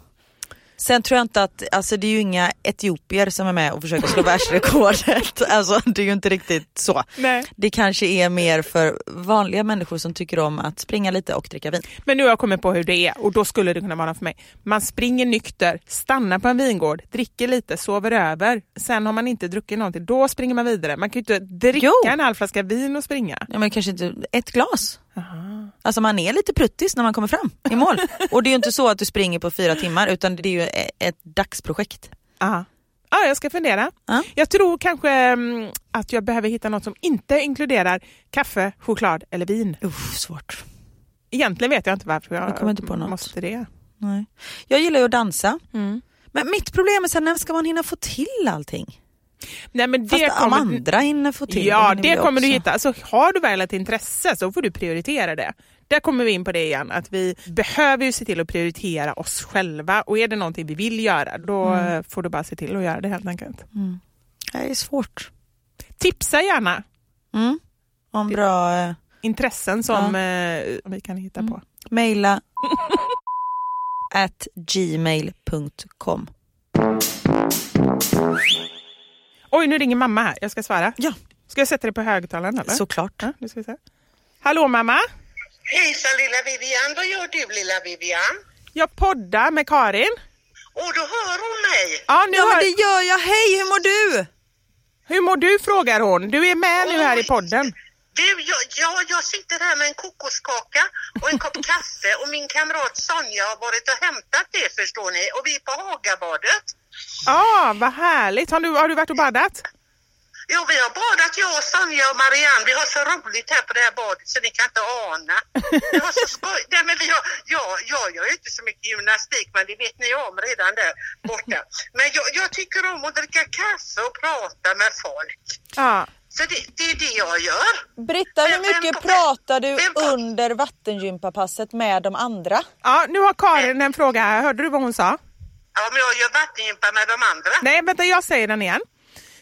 Sen tror jag inte att, alltså det är ju inga etiopier som är med och försöker slå världsrekordet. Alltså det är ju inte riktigt så. Nej. Det kanske är mer för vanliga människor som tycker om att springa lite och dricka vin. Men nu har jag kommit på hur det är och då skulle det kunna vara något för mig. Man springer nykter, stannar på en vingård, dricker lite, sover över. Sen har man inte druckit någonting, då springer man vidare. Man kan ju inte dricka Jo. en halv flaska vin och springa. Ja, men kanske inte ett glas. Alltså man är lite pruttis när man kommer fram i mål. och det är ju inte så att du springer på fyra timmar utan det är ju e- ett dagsprojekt. Ja. Ja, jag ska fundera. Ja. Jag tror kanske mm, att jag behöver hitta något som inte inkluderar kaffe, choklad eller vin. Uff, svårt. Egentligen vet jag inte varför jag, Jag kommer inte på något. måste det. Nej. Jag gillar ju att dansa. Mm. Men mitt problem är sen när ska man hinna få till allting? Nej, men Fast det om kommer, andra hinner få till Ja, det kommer du också. hitta. Alltså, har du väl ett intresse så får du prioritera det. Där kommer vi in på det igen, att vi behöver ju se till att prioritera oss själva och är det någonting vi vill göra då Mm. får du bara se till att göra det helt enkelt. Det är svårt. Tipsa gärna Mm. Om bra eh, intressen som eh, vi kan hitta på. mejla at gmail.com. Oj, nu ringer mamma här. Jag ska svara. Ja. Ska jag sätta dig på högtalaren eller? Såklart. Ja, nu ska vi se. Hallå mamma! Hejsan lilla Vivian, vad gör du lilla Vivian? Jag poddar med Karin. Och då hör hon mig. Ja, nu Ja men hör... det gör jag. Hej, hur mår du? Hur mår du frågar hon. Du är med nu här i podden. Du, jag, jag, jag sitter här med en kokoskaka och en kopp kaffe och min kamrat Sonja har varit och hämtat det förstår ni och vi är på Hagabadet. Ja, vad härligt. Har du, har du varit och badat? Jo, vi har badat jag och Sonja och Marianne. Vi har så roligt här på det här badet så ni kan inte ana. Det var så skoj. Nej, men vi har, ja, jag gör ju inte så mycket gymnastik men det vet ni om redan där borta. Men jag, jag tycker om att dricka kaffe och prata med folk. Ja. Så det, det är det jag gör. Britta, hur mycket kom- pratar du vem kom- under vattengympapasset med de andra? ja, nu har Karin en fråga här. Hörde du vad hon sa? Ja, men jag gör vattengympa med de andra. Nej, vänta, jag säger den igen.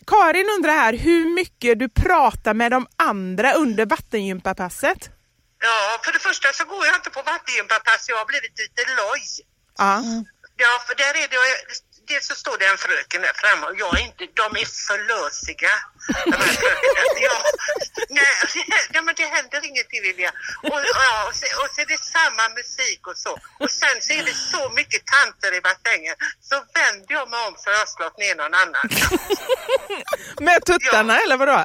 Karin undrar här hur mycket du pratar med de andra under vattengympapasset. Ja, för det första så går jag inte på vattengympapass. Jag har blivit lite loj. Ja. Ja, för där är det, dels så står det en fröken där framme och jag är inte, de är för lösiga. Här fröknerna. Ja, nej, nej, men det händer ingenting Lilja. Och, ja, och, så, och så är det samma musik och så. Och sen så är det så mycket tanter i bassängen. Så vänder jag mig om så har jag slått ner någon annan. Med tuttarna eller vadå?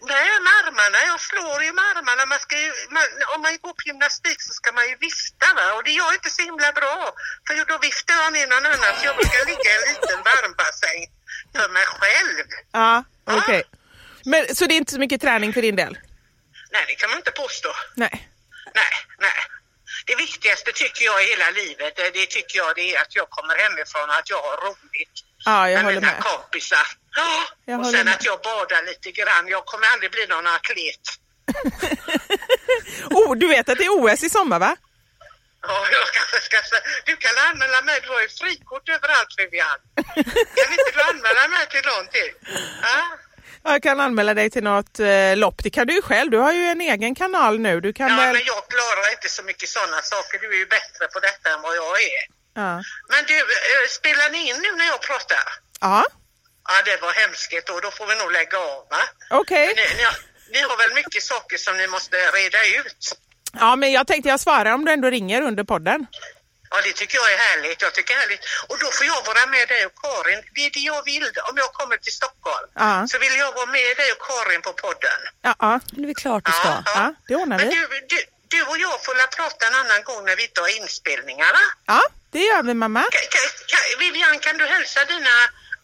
Nej, med armarna. Jag slår ju med armarna. Man ska ju, man, om man går på gymnastik så ska man ju vifta va? och det gör jag inte så himla bra. För då viftar jag ner någon annan så jag brukar ligga i en liten varmbassäng för mig själv. Ja, okej. Men Så det är inte så mycket träning för din del? Nej, det kan man inte påstå. Nej. Nej, nej. Det viktigaste tycker jag i hela livet, det, det tycker jag det är att jag kommer hemifrån och att jag har roligt Ja, jag med håller mina med. kompisar. Ja, Jag och sen med. att jag badar lite grann. Jag kommer aldrig bli någon atlet. Oh, du vet att det är OS i sommar va? Ja, jag kanske ska säga, du kan anmäla mig, du har ju frikort överallt Vivian. Kan inte du anmäla mig till någonting? Ja? Jag kan anmäla dig till något eh, lopp. Det kan du ju själv. Du har ju en egen kanal nu. Du kan Ja, väl... men jag klarar inte så mycket sådana saker. Du är ju bättre på detta än vad jag är. Ja. Men du, eh, spelar ni in nu när jag pratar? Ja, Ja, det var hemskt och då får vi nog lägga av va? okej. Ni, ni, har, ni har väl mycket saker som ni måste reda ut? Ja, men jag tänkte jag svarar om du ändå ringer under podden. Ja, det tycker jag är härligt. Jag tycker det är härligt. Och då får jag vara med dig och Karin. Det är det jag vill. Om jag kommer till Stockholm Ja. så vill jag vara med dig och Karin på podden. Ja, ja. Det är klart du ska. ja det ordnar Men vi. du, du, du och jag får prata en annan gång när vi inte har inspelningarna. Ja, det gör vi mamma. Kan, kan, Vivian, kan du hälsa dina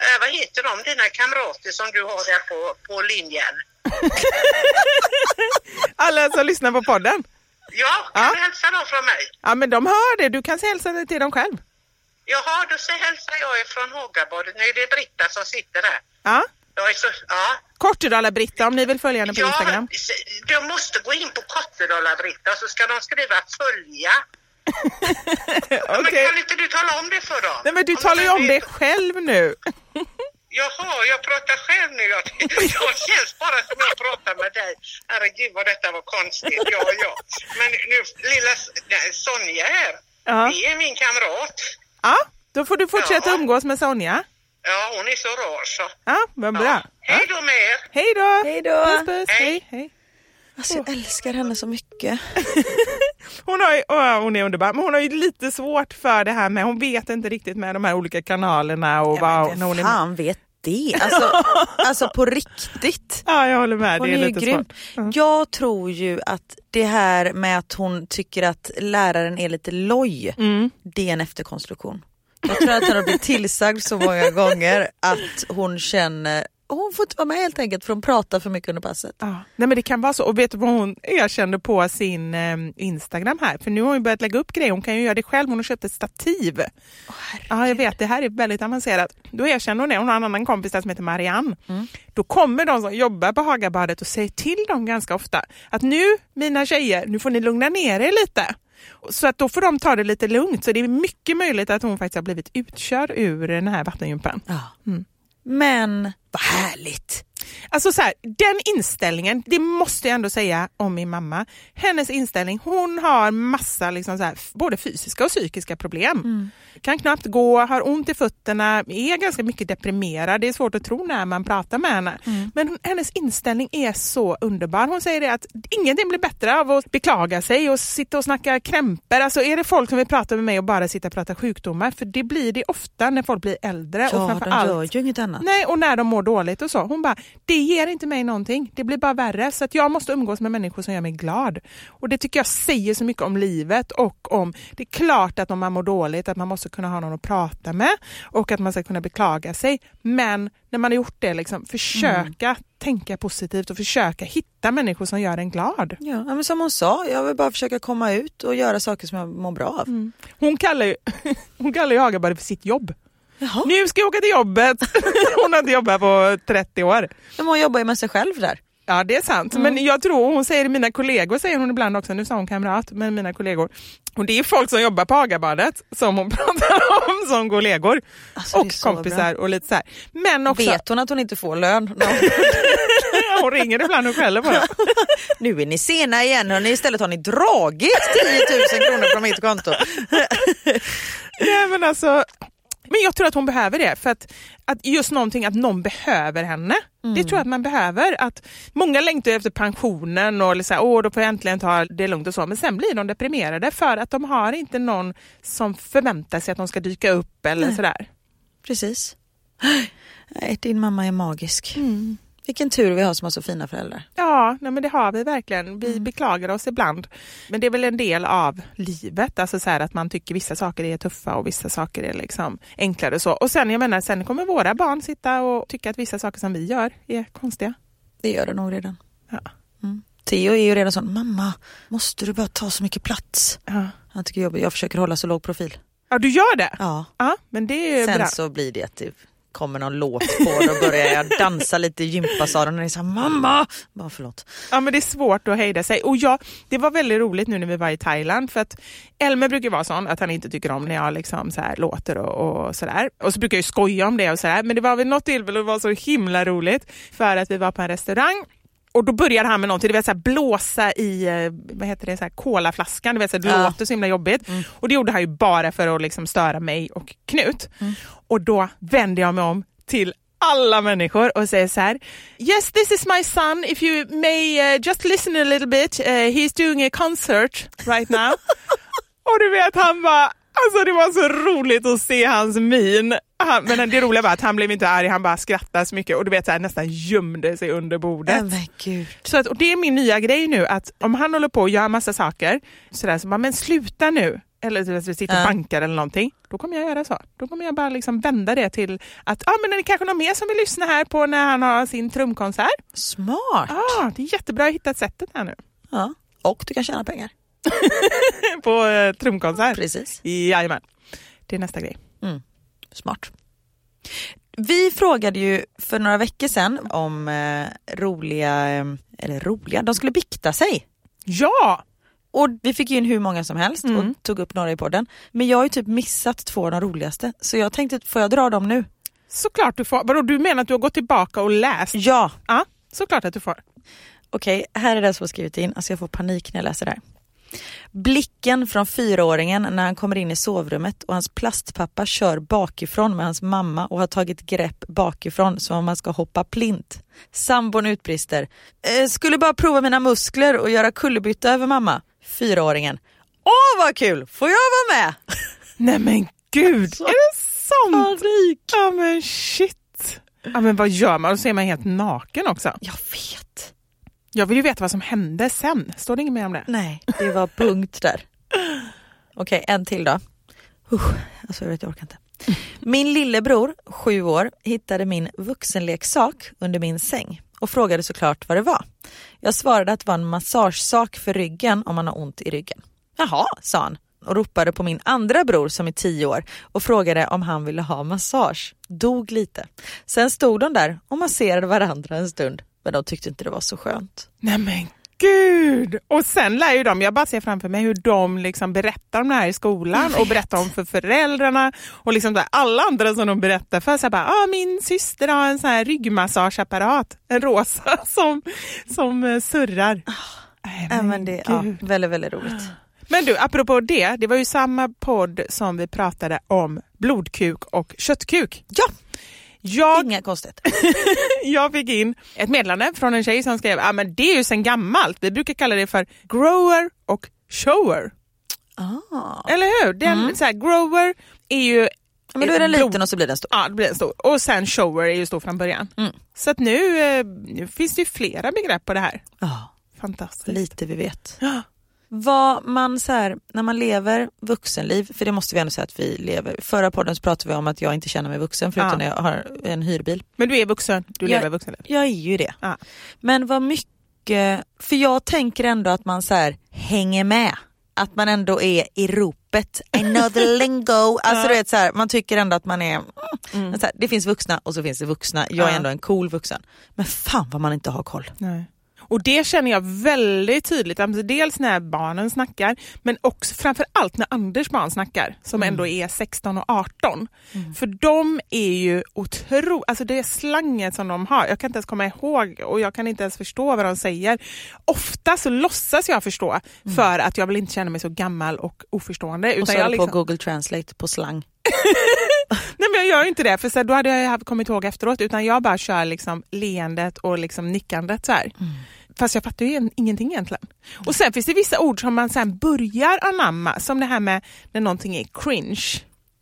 eh, vad heter de, dina kamrater som du har där på, på linjen? Alla som lyssnar på podden. Ja, kan Ja. du hälsa dem från mig? Ja, men de hör det. Du kan hälsa till dem själv. Jaha, då så hälsar jag från Hågabadet. Nu är det Britta som sitter där. Ja. Jag är så, ja. Kortedala-Britta om ni vill följa henne på ja, Instagram. du måste gå in på Kortedala-Britta så ska de skriva följa. Men Okej. kan inte du tala om det för dem? Nej, men du Om talar ju om vet- det själv nu. Jaha, jag pratar själv nu. Jag, jag känns bara som jag pratar med dig. Herregud vad detta var konstigt. Ja, ja. Men nu, lilla Sonja här, Ja. det är min kamrat. Ja, då får du fortsätta Ja. umgås med Sonja. Ja, hon är så rar så. Ja, vad bra. Ja. Ja. Hej då med er! Hej då! Hej då. Puss, puss. Hej. Hej, hej. Alltså, jag älskar henne så mycket. Hon, har ju, åh, hon är underbar, men hon har ju lite svårt för det här med, hon vet inte riktigt med de här olika kanalerna och Ja, vad, hon vem är fan vet det? Alltså, alltså på riktigt. Ja, jag håller med. Hon det är, är lite grym. svårt. Jag tror ju att det här med att hon tycker att läraren är lite loj, Mm. det är en efterkonstruktion. Jag tror att hon har blivit tillsagd så många gånger att hon känner hon får inte vara med helt enkelt för hon pratar för mycket under passet. Ja. Nej, men det kan vara så. Och vet du vad hon erkände på sin eh, Instagram här? För nu har hon börjat lägga upp grejer. Hon kan ju göra det själv. Hon har köpt ett stativ. ja, jag vet. Det här är väldigt avancerat. Då erkänner hon det. Hon har en annan kompis där som heter Marianne. Då kommer de som jobbar på Hagabadet och säger till dem ganska ofta att nu, mina tjejer, nu får ni lugna ner er lite. Så att då får de ta det lite lugnt. Så det är mycket möjligt att hon faktiskt har blivit utkörd ur den här vattengympan. Ja. Mm. Men vad härligt! Alltså så här, den inställningen, det måste jag ändå säga om min mamma. Hennes inställning, hon har massa liksom så här, både fysiska och psykiska problem. Kan knappt gå, har ont i fötterna, är ganska mycket deprimerad. Det är svårt att tro när man pratar med henne. Men hon, hennes inställning är så underbar. Hon säger att ingenting blir bättre av att beklaga sig och sitta och snacka krämpor. Alltså är det folk som vill prata med mig och bara sitta och prata sjukdomar? För det blir det ofta när folk blir äldre. och Ja, framför de allt, gör ju inget annat. Nej, och när de mår dåligt och så. Hon bara, det ger inte mig någonting. Det blir bara värre. Så att jag måste umgås med människor som gör mig glad. Och det tycker jag säger så mycket om livet och om, det är klart att om man mår dåligt att man måste kunna ha någon att prata med och att man ska kunna beklaga sig. Men när man har gjort det, liksom, försöka tänka positivt och försöka hitta människor som gör en glad. Ja, men som hon sa, jag vill bara försöka komma ut och göra saker som jag mår bra av. Hon kallar ju, hon kallar ju Hagabadet för sitt jobb. Jaha. Nu ska jag åka till jobbet. Hon har inte jobbat på 30 år. Men hon jobbar ju med sig själv där. Ja det är sant, men jag tror hon säger mina kollegor säger hon ibland också, nu sa hon kamrat, men mina kollegor. Och det är folk som jobbar på Hagabadet som hon pratar om som kollegor. Alltså, och kompisar och lite så här. Men också, Vet hon att hon inte får lön? No. hon ringer ibland och skäller på det. nu är ni sena igen hörni, istället har ni dragit 10 000 kronor från mitt konto. Nej men alltså, men jag tror att hon behöver det för att, att just någonting att någon behöver henne. Det tror jag att man behöver. Att många längtar efter pensionen och så här, åh då får jag äntligen ta det lugnt och så. Men sen blir de deprimerade för att de har inte någon som förväntar sig att de ska dyka upp eller sådär. Precis. Nej, din mamma är magisk. Vilken tur vi har som har så fina föräldrar. Ja, nej men det har vi verkligen. Vi beklagar oss ibland. Men det är väl en del av livet, alltså så att man tycker vissa saker är tuffa och vissa saker är liksom enklare och så. Och sen, jag menar, sen kommer våra barn sitta och tycka att vissa saker som vi gör är konstiga. Det gör det nog redan. Ja. Mm. Theo är ju redan sån, mamma, måste du bara ta så mycket plats? Ja, Han tycker jobbigt, jag försöker hålla så låg profil. ja du gör det? Ja. Ja, men det är Sen bra. så blir det att det kommer någon låt på och då börjar jag dansa lite i gympasalen och ni är så här, mamma! Bara förlåt. Ja, men det är svårt att hejda sig. Och ja, det var väldigt roligt nu när vi var i Thailand för att Elmer brukar vara sån att han inte tycker om när jag liksom så här låter och, och sådär. Och så brukar jag ju skoja om det och sådär. Men det var väl något tillfälle det var så himla roligt för att vi var på en restaurang och då började han med någonting, det så här blåsa i eh, vad heter det, så här, colaflaskan, det, var så här, det Ja. låter så himla jobbigt. Och det gjorde han ju bara för att liksom störa mig och Knut. Och då vände jag mig om till alla människor och säger så här. Yes, this is my son. If you may uh, just listen a little bit. Uh, he's doing a concert right now. och du vet, han bara, alltså det var så roligt att se hans min. Han, men det roliga var att han blev inte arg, han bara skrattade så mycket och du vet så här, nästan gömde sig under bordet. Gud. Så att, och det är min nya grej nu att om han håller på och gör massa saker så, där, så bara, men sluta nu. eller du vet, vi sitter och Ja. bankar eller någonting, då kommer jag göra så. Då kommer jag bara liksom vända det till att ah, men det är kanske någon mer som vill lyssna här på när han har sin trumkonsert. Smart. Ah, det är jättebra att hitta sättet här nu. Ja. Och du kan tjäna pengar. på eh, trumkonsert. Precis. Jajamän. Det är nästa grej. Smart. Vi frågade ju för några veckor sedan om eh, roliga, eh, eller roliga, de skulle bikta sig. Ja! Och vi fick in hur många som helst Mm. och tog upp några i podden. Men jag har ju typ missat två av de roligaste. Så jag tänkte, får jag dra dem nu? Såklart du får. Vadå, du menar att du har gått tillbaka och läst? Ja! Ja, såklart att du får. Okej, här är det som har skrivit in. Alltså jag får panik när jag läser det här. Blicken från fyraåringen när han kommer in i sovrummet och hans plastpappa kör bakifrån med hans mamma och har tagit grepp bakifrån som om man ska hoppa plint. Sambon utbrister. Eh, skulle bara prova mina muskler och göra kullerbytta över mamma. Fyraåringen. Åh vad kul, får jag vara med? Nej men gud, är det sant? Ja men shit. Ja men vad gör man? Och så är man helt naken också. Jag vet. Jag vill ju veta vad som hände sen. Står det inget mer om det? Nej, det var punkt där. Okej, en till då. Uh, alltså jag vet, jag orkar inte. Min lillebror, sju år, hittade min vuxenleksak under min säng och frågade såklart vad det var. Jag svarade att det var en massagesak för ryggen om man har ont i ryggen. Jaha, sa han och ropade på min andra bror som är tio år och frågade om han ville ha massage. Dog lite. Sen stod de där och masserade varandra en stund men de tyckte inte det var så skönt. Nej men gud! Och sen lär ju de, jag bara ser framför mig hur de liksom berättar om det här i skolan och berättar om för föräldrarna och liksom där, alla andra som de berättar för. Så här bara, ah, min syster har en sån här ryggmassageapparat, en rosa som, som eh, surrar. Nej, Ja, men det, ja, väldigt, väldigt roligt. Men du, apropå det, det var ju samma podd som vi pratade om blodkuk och köttkuk. Ja, Jag, inga konstigt. jag fick in ett meddelande från en tjej som skrev, ah, men det är ju sen gammalt, vi brukar kalla det för grower och shower. Ah. Eller hur? Den, så här, grower är ju Men då är den liten och så blir den stor. Ja, det blir en stor. Och sen shower är ju stor från början. Mm. Så att nu, eh, nu finns det ju flera begrepp på det här. Ja, Fantastiskt. lite vi vet. Ja. Vad man så här, när man lever vuxenliv, för det måste vi ändå säga att vi lever. Förra podden så pratade vi om att jag inte känner mig vuxen förutom Ja. när jag har en hyrbil. Men du är vuxen, du Jag- lever vuxenliv. Jag är ju det. Ja. Men vad mycket, för jag tänker ändå att man så här hänger med. Att man ändå är i ropet, I know the lingo. Alltså du vet så här, man tycker ändå att man är, mm. här, det finns vuxna och så finns det vuxna. Jag är Ja. ändå en cool vuxen. Men fan vad man inte har koll. Nej. Och det känner jag väldigt tydligt, alltså dels när barnen snackar men också framför allt när Anders barn snackar som ändå är 16 och 18. För de är ju otro, alltså det slanget som de har, jag kan inte ens komma ihåg och jag kan inte ens förstå vad de säger. Ofta så låtsas jag förstå för att jag vill inte känna mig så gammal och oförstående. Och så Utan jag liksom, på Google Translate på slang. Jag gör inte det för så här, då hade jag kommit ihåg efteråt utan jag bara kör liksom leendet och liksom nickandet så här. Fast jag fattar ju en- ingenting egentligen. Och sen finns det vissa ord som man sen börjar anamma som det här med när någonting är cringe.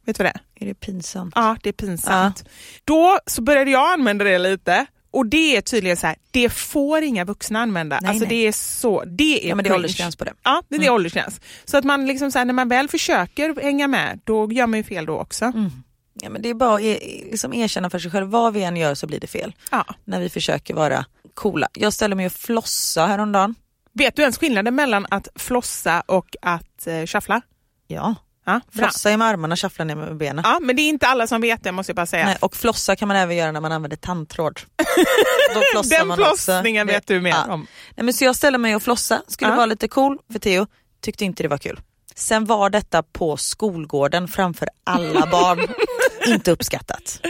Vet du vad det är? Är det pinsamt? Ja, det är pinsamt. Då så började jag använda det lite och det är tydligen så här, det får inga vuxna använda. Nej, alltså nej. det är så, det är Ja men det är åldersgräns på det. Ja, det är det åldersgräns. Så att man liksom så här, när man väl försöker hänga med, då gör man ju fel då också. Ja, men det är bara att e- liksom erkänna för sig själv, vad vi än gör så blir det fel. Ja. När vi försöker vara coola. Jag ställde mig och flossa häromdagen. Vet du ens skillnaden mellan att flossa och att eh, shuffla? Ja, Ja, flossa i med armarna, shuffla ner med benen. Ja, men det är inte alla som vet det måste jag bara säga. Nej, och flossa kan man även göra när man använder tandtråd. Den flossningen vet du mer Ja. om. Nej, men så jag ställde mig och flossa, skulle Ja. vara lite cool för Theo, tyckte inte det var kul. Sen var detta på skolgården framför alla barn. inte uppskattat.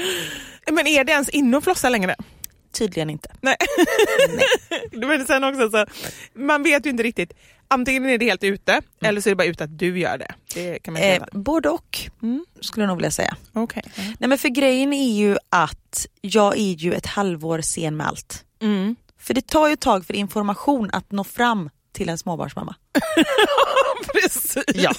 Men är det ens inne att flossa längre? Tydligen inte. Nej. Men sen också så, man vet ju inte riktigt. Antingen är det helt ute eller så är det bara ute att du gör det. Det kan man Eh, både och, Mm. skulle jag nog vilja säga. Okej. Nej men för grejen är ju att jag är ju ett halvår sen med allt. Mm. För det tar ju ett tag för information att nå fram till en småbarnsmamma. Precis. Ja.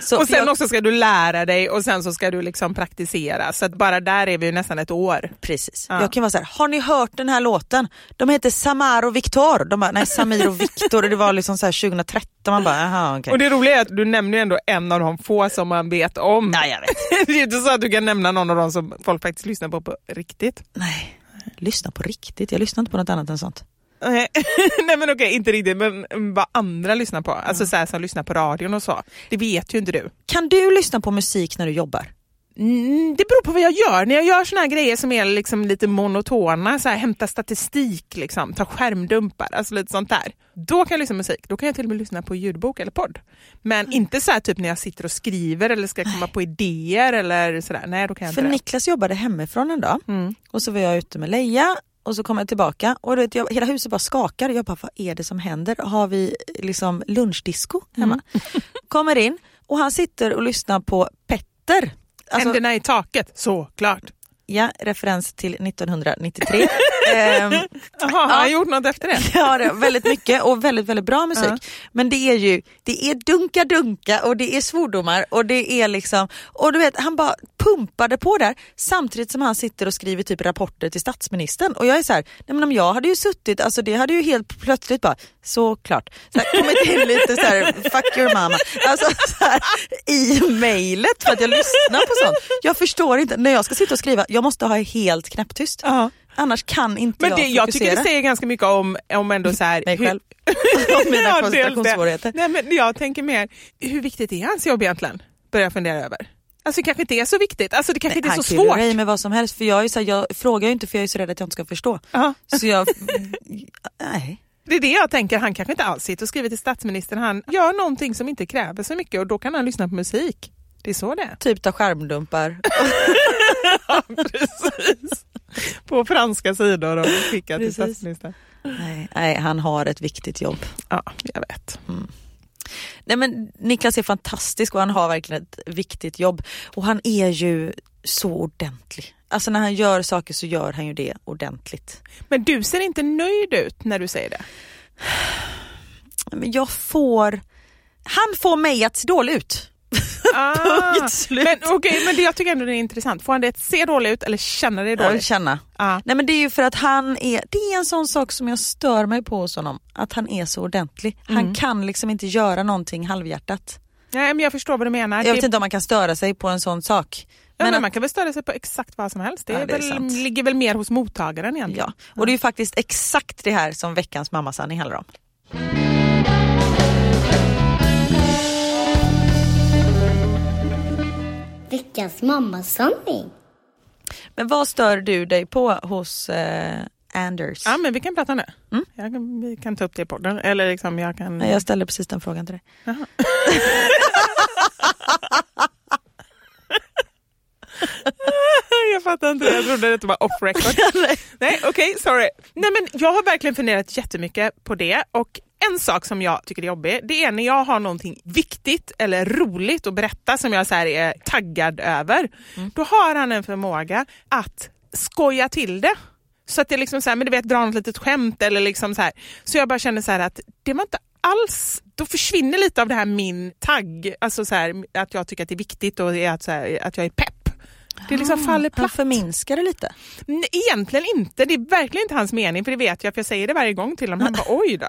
Så och sen jag, också ska du lära dig och sen så ska du liksom praktisera. Så att bara där är vi ju nästan ett år. Precis. Ja. Jag kan vara så här, har ni hört den här låten? De heter Samar och Viktor. De bara, nej Samir och Viktor, det var liksom så här 2013. Man bara, jaha okej. Och det roliga är att du nämner ju ändå en av de få som man vet om. Ja, jag vet. det är ju inte så att du kan nämna någon av dem som folk faktiskt lyssnar på på riktigt. Nej, lyssna på riktigt. Jag lyssnar inte på något annat än sånt. Nej men okej, inte riktigt men vad andra lyssnar på. Alltså så här, som lyssnar på radion och så. Det vet ju inte du. Kan du lyssna på musik när du jobbar? Mm, det beror på vad jag gör. När jag gör såna här grejer som är liksom lite monotona, så här, hämta statistik, liksom, ta skärmdumpar, alltså lite sånt där. Då kan jag lyssna på musik. Då kan jag till och med lyssna på ljudbok eller podd. Men inte så här, typ när jag sitter och skriver eller ska komma på idéer eller sådär. Nej, då kan jag För inte. Niklas jobbade hemifrån en dag Mm. och så var jag ute med Leia och så kom jag tillbaka och vet, jag, hela huset bara skakar. Jag bara, vad är det som händer? Har vi liksom lunchdisco hemma? Kommer in och han sitter och lyssnar på Petter. Alltså, Händerna i taket, såklart. Ja, referens till 1993. Ehm, Jaha, har han gjort något efter det? Ja, det väldigt mycket och väldigt, väldigt bra musik. Ja. Men det är ju, det är dunka-dunka och det är svordomar och det är liksom, och du vet han bara pumpade på där samtidigt som han sitter och skriver typ rapporter till statsministern och jag är så här, nej men om jag hade ju suttit, alltså det hade ju helt plötsligt bara, såklart, så här, kommit in lite så här, fuck your mama, alltså så här, i mejlet för att jag lyssnar på sånt. Jag förstår inte, när jag ska sitta och skriva, jag måste ha helt knäpptyst. Ja. Annars kan inte Men jag det, jag tycker fokusera. det säger ganska mycket om, om ändå så här... Mig själv. Om mina Ja, koncentrationssvårigheter. Nej, men jag tänker mer, hur viktigt är hans jobb egentligen? Börjar jag fundera över. Alltså det kanske inte är så viktigt, alltså det kanske inte är han så kan svårt. lura i med vad som helst för jag, är så här, jag frågar ju inte för jag är så rädd att jag inte ska förstå. Ja. Så jag, nej. Det är det jag tänker, han kanske inte alls sitter och skriver till statsministern, han gör någonting som inte kräver så mycket och då kan han lyssna på musik. Det är så det är. Typ ta skärmdumpar. Ja, precis. På franska sidor och skicka till statsministern. nej, nej, han har ett viktigt jobb. Ja, jag vet. Nej, men Niklas är fantastisk och han har verkligen ett viktigt jobb. Och han är ju så ordentlig. Alltså när han gör saker så gör han ju det ordentligt. Men du ser inte nöjd ut när du säger det. Men jag får, han får mig att se dålig ut. Ah, Punkt slut. men okej, men det jag tycker ändå det är intressant. Får han det att se dåligt ut eller känna det dåligt? känna. Ja. Nej men det är ju för att han är, det är en sån sak som jag stör mig på hos honom. Att han är så ordentlig. Han kan liksom inte göra någonting halvhjärtat. Nej, men jag förstår vad du menar. Jag Det- vet inte om man kan störa sig på en sån sak. Ja, men att- man kan väl störa sig på exakt vad som helst. Det, Ja, det väl, ligger väl mer hos mottagaren egentligen. Ja, och det är ju faktiskt exakt det här som veckans mammasanning handlar om. Veckans mammasanning. Men vad stör du dig på hos eh, Anders? Ja, men vi kan prata nu. Jag kan, vi kan ta upp det på podden. Eller liksom jag kan... Nej, Jag ställde precis den frågan till dig. jag fattar inte. Jag trodde det var off record. Nej, okej, sorry. Nej, men jag har verkligen funderat jättemycket på det och en sak som jag tycker är jobbig, det är när jag har någonting viktigt eller roligt att berätta som jag så är taggad över. Då har han en förmåga att skoja till det. Så att det liksom så här, men du vet, dra något litet skämt eller liksom så här. Så jag bara känner så att det var inte alls, då försvinner lite av det här min tagg, alltså så här, att jag tycker att det är viktigt och att, så här, att jag är pepp. Det liksom faller Han platt. förminskar det lite. Nej, egentligen inte. Det är verkligen inte hans mening, för det vet jag, för jag säger det varje gång till honom. Han bara oj då.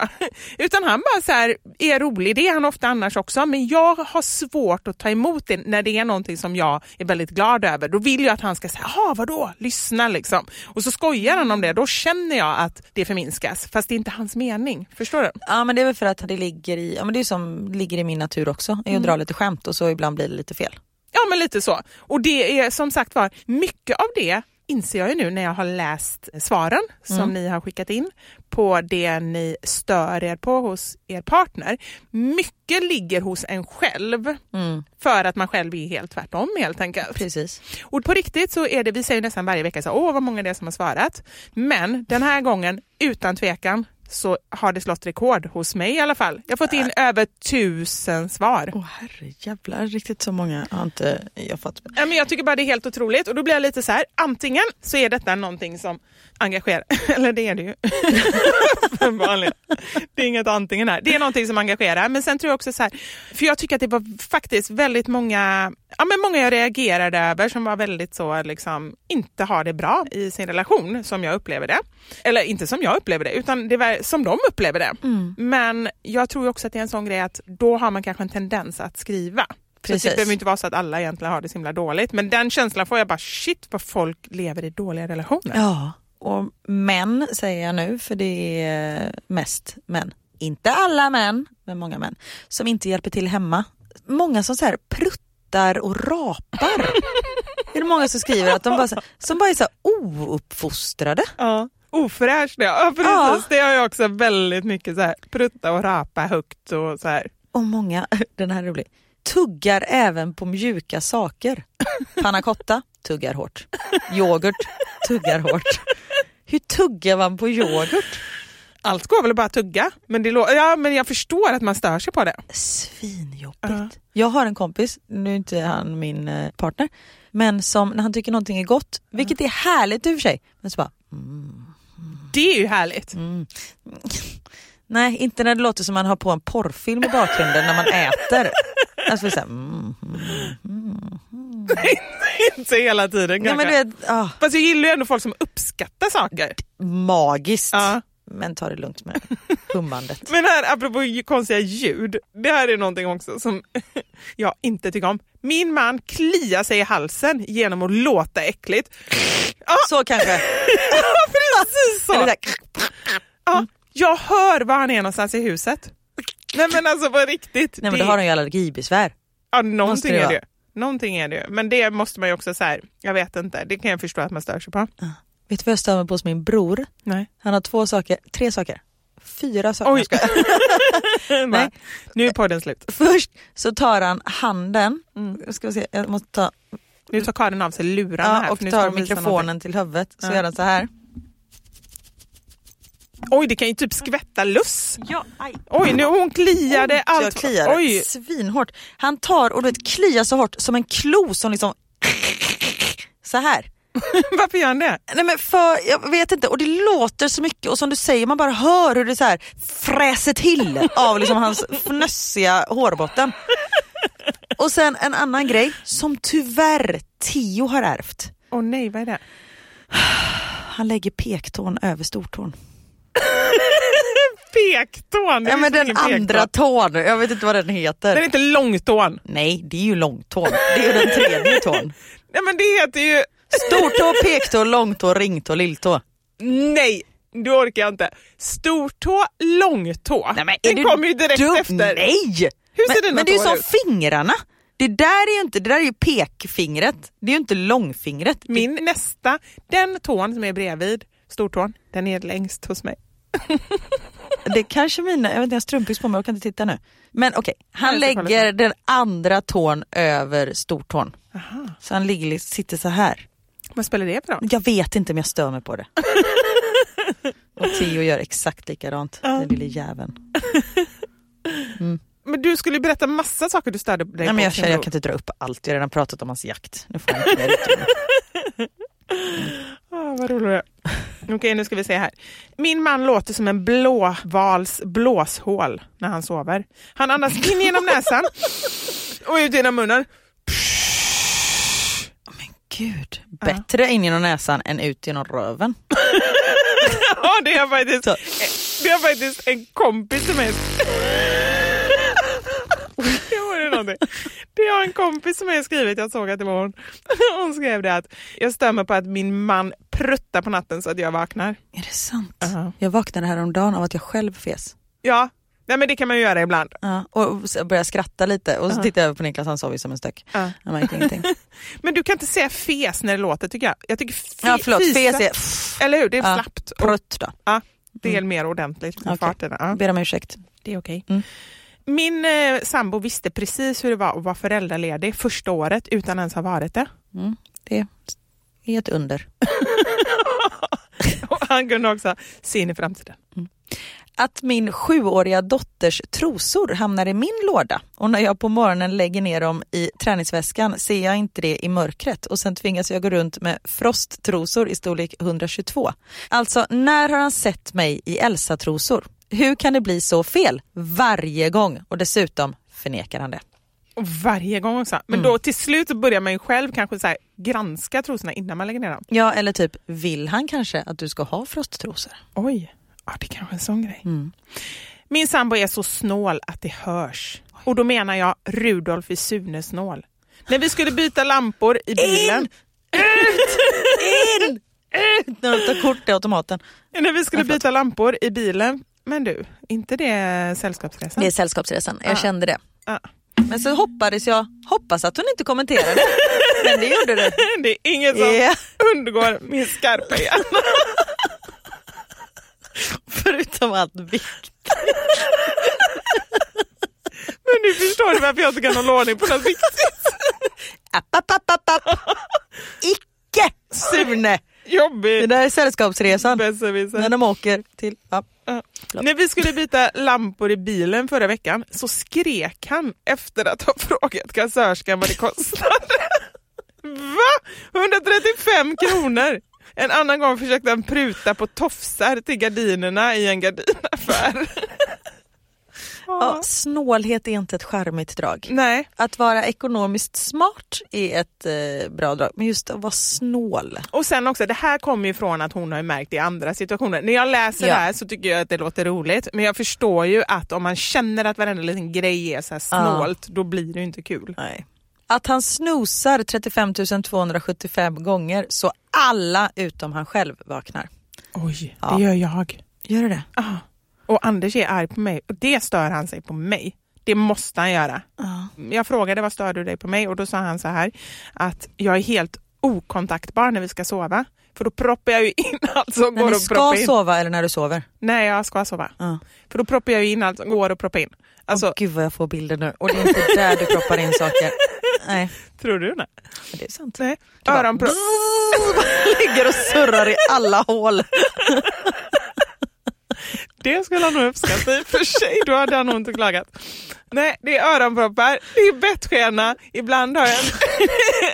Utan han bara så här, är rolig, det är han ofta annars också, men jag har svårt att ta emot det när det är någonting som jag är väldigt glad över. Då vill jag att han ska säga, jaha vadå, lyssna liksom. Och så skojar han om det, då känner jag att det förminskas, fast det är inte hans mening. Förstår du? Ja men det är väl för att det ligger i, ja men det är som ligger i min natur också, är att dra lite skämt och så ibland blir det lite fel. Ja men lite så. Och det är som sagt var, mycket av det inser jag ju nu när jag har läst svaren som ni har skickat in på det ni stör er på hos er partner. Mycket ligger hos en själv för att man själv är helt tvärtom helt enkelt. Precis. Och på riktigt så är det, vi säger nästan varje vecka så åh vad många det är som har svarat. Men den här gången utan tvekan så har det slått rekord hos mig i alla fall. Jag har fått in över tusen svar. Åh herre jävlar, riktigt så många har inte jag fått. Ja, men jag tycker bara det är helt otroligt och då blir jag lite så här, antingen så är detta någonting som engagerar, eller det är det ju. Det är inget antingen här. Det är någonting som engagerar men sen tror jag också så här, för jag tycker att det var faktiskt väldigt många, ja men många jag reagerade över som var väldigt så liksom inte har det bra i sin relation som jag upplever det. Eller inte som jag upplever det utan det var som de upplever det. Men jag tror också att det är en sån grej att då har man kanske en tendens att skriva. Precis. Så det behöver inte vara så att alla egentligen har det så himla dåligt. Men den känslan får jag bara, shit vad folk lever i dåliga relationer. Ja, och män säger jag nu för det är mest män. Inte alla män, men många män. Som inte hjälper till hemma. Många som så här pruttar och rapar. det är det många som skriver att de bara, som bara är så ouppfostrade. Ja. Ofräscht, ja precis. Ja. Det har jag också väldigt mycket så här, prutta och rapa högt och så här. Och många, den här är rolig, tuggar även på mjuka saker. Panna cotta, tuggar hårt. Yoghurt, tuggar hårt. Hur tuggar man på yoghurt? Allt går väl bara att tugga, men, det ja, men jag förstår att man stör sig på det. Svinjobbigt. Ja. Jag har en kompis, nu är inte han min eh, partner, men som när han tycker någonting är gott, vilket är härligt i och för sig, men så bara Det är ju härligt. Nej, inte när det låter som man har på en porrfilm i bakgrunden när man äter. Alltså så här, mm, Inte hela tiden nej, kanske. men du vet, ah, Fast jag gillar ju ändå folk som uppskattar saker. magiskt. Ja. Men ta det lugnt med hummandet. Men här, apropå konstiga ljud, det här är någonting också som jag inte tycker om. Min man kliar sig i halsen genom att låta äckligt. Så kanske. Precis så! Eller så Ja, jag hör var han är någonstans i huset. Nej men alltså på riktigt. nej men då har de ju allergibesvär. ja, någonting det är det Någonting är det ju. Men det måste man ju också säga, jag vet inte, det kan jag förstå att man stör sig på. Vet du vad jag stör mig på hos min bror? Nej. Han har två saker, tre saker. Fyra saker. Oj. Skojar. Nej. Nu är podden slut. Först så tar han handen, Mm. ska vi se, jag måste ta, Nu tar Karin av sig lurarna ja, här. och tar mikrofonen till huvudet. Så Ja. gör han så här. Oj, det kan ju typ skvätta luss. Ja, aj. Oj, nu hon kliade Ont, allt. Jag kliar Oj. svinhårt. Han tar och du vet, kliar så hårt som en klo som liksom så här. Varför gör han det? Nej men för, jag vet inte, och det låter så mycket och som du säger, man bara hör hur det så här fräser till av liksom hans fnössiga hårbotten. Och sen en annan grej som tyvärr Tio har ärvt. Åh nej, vad är det? Han lägger pektån över stortån. Pektån! Ja men den andra tån, jag vet inte vad den heter. Den är inte långtån. Nej, det är ju långtån. Det är ju den tredje tån. Nej men det heter ju... Stortå, pektå, långtå, ringtå, lilltå. Nej, du orkar jag inte. Stortå, långtå. Nej, men är den du kommer ju direkt dum? efter. Nej! Hur ser men, dina men det är ju som ut? fingrarna. Det där är ju inte, det där är ju pekfingret. Det är ju inte långfingret. Min nästa, den tån som är bredvid stortån, den är längst hos mig. Det kanske mina, jag vet inte, jag har strumpbyx på mig och kan inte titta nu. Men okej, han jag ska kolla lägger den andra tån över stortån. Så han ligger, sitter så här. Vad spelar det för roll? Jag vet inte om jag stör mig på det. och Theo gör exakt likadant, den lille jäveln. Men du skulle berätta massa saker du störde dig Nej, på. men jag, känner, jag kan inte dra upp allt, jag har redan pratat om hans jakt. Nu får jag inte. Ah, vad är. Okej, nu ska vi se här. Min man låter som en blåvals blåshål när han sover. Han andas in genom näsan och ut genom munnen. Gud, bättre in genom näsan än ut genom röven. Ja, det har faktiskt, det faktiskt en kompis till mig. Det någonting. Det har en kompis som har skrivit, jag såg att det var hon. Hon skrev det att jag stämmer på att min man pruttar på natten så att jag vaknar. Är det sant? Ja. Jag vaknade häromdagen av att jag själv fes. Ja, nej, men det kan man ju göra ibland. Ja, och så började skratta lite och så tittade jag över på Niklas, han sov ju som en stök. Ja. Jag märkte ingenting. Men du kan inte säga fes när det låter tycker jag. Jag tycker fi- Ja förlåt, fisa- fes är Eller hur, det är Ja. slappt. Prutt då. ja, det är mer ordentligt med Okej. farterna. Ja, Ber om ursäkt. det är okej. Mm. Min eh, sambo visste precis hur det var att vara föräldraledig första året utan ens ha varit det. Mm, det är ett under. Och han kunde också se in i framtiden. Att min sjuåriga dotters trosor hamnar i min låda och när jag på morgonen lägger ner dem i träningsväskan ser jag inte det i mörkret och sen tvingas jag gå runt med frosttrosor i storlek 122. Alltså, när har han sett mig i Elsa-trosor? Hur kan det bli så fel? Varje gång och dessutom förnekar han det. Och varje gång också. Men Mm. då till slut så börjar man ju själv kanske så här, granska trosorna innan man lägger ner dem. Ja, eller typ, vill han kanske att du ska ha frosttrosor? Oj, ja, det kanske är en sån grej. Mm. Min sambo är så snål att det hörs. Och då menar jag Rudolf i Sunesnål. När vi skulle byta lampor i bilen. In! Ut! När du tar kort i automaten. När vi skulle byta lampor i bilen. Men du, inte det sällskapsresan? Det är Sällskapsresan, jag Ja. kände det. Ja. Men så hoppades jag, hoppas att hon inte kommenterade. Men det gjorde du. Det är inget som Ja. undgår min skarpa hjärna. Förutom allt vikt. Men nu förstår du varför jag inte kan hålla ordning på något viktigt. App, app, app, app, app. Icke Sune! Det Jobbigt. där är Sällskapsresan. När de åker till... Ja. Förlåt. När vi skulle byta lampor i bilen förra veckan så skrek han efter att ha frågat kassörskan vad det kostade. Va? 135 kronor! En annan gång försökte han pruta på tofsar till gardinerna i en gardinaffär. Ja, snålhet är inte ett charmigt drag. Nej, Att vara ekonomiskt smart är ett eh, bra drag, men just att vara snål. och sen också, det här kommer ju från att hon har märkt i andra situationer. När jag läser Ja. det här så tycker jag att det låter roligt, men jag förstår ju att om man känner att varenda liten grej är så snålt, då blir det ju inte kul. Nej. Att han snosar 35 275 gånger så alla utom han själv vaknar. Oj, Ja. det gör jag. Gör du det? Ah. Och Anders är arg på mig och det stör han sig på mig. Det måste han göra. Ja. Jag frågade vad stör du dig på mig och då sa han så här att jag är helt okontaktbar när vi ska sova. För då proppar jag ju in allt som När går att ska proppa in. sova eller när du sover? Nej, jag ska sova. Ja. För då proppar jag ju in allt som går att proppa in. Alltså, Åh, gud vad jag får bilder nu. Och det är inte där du proppar in saker. Nej, tror du det? det är sant. Nej. Du Öronpropp. Ligger och surrar i alla hål. Det skulle han nog uppskatta i och för sig. Då hade han nog inte klagat. Nej, det är öronproppar, det är bettskena, ibland har jag en,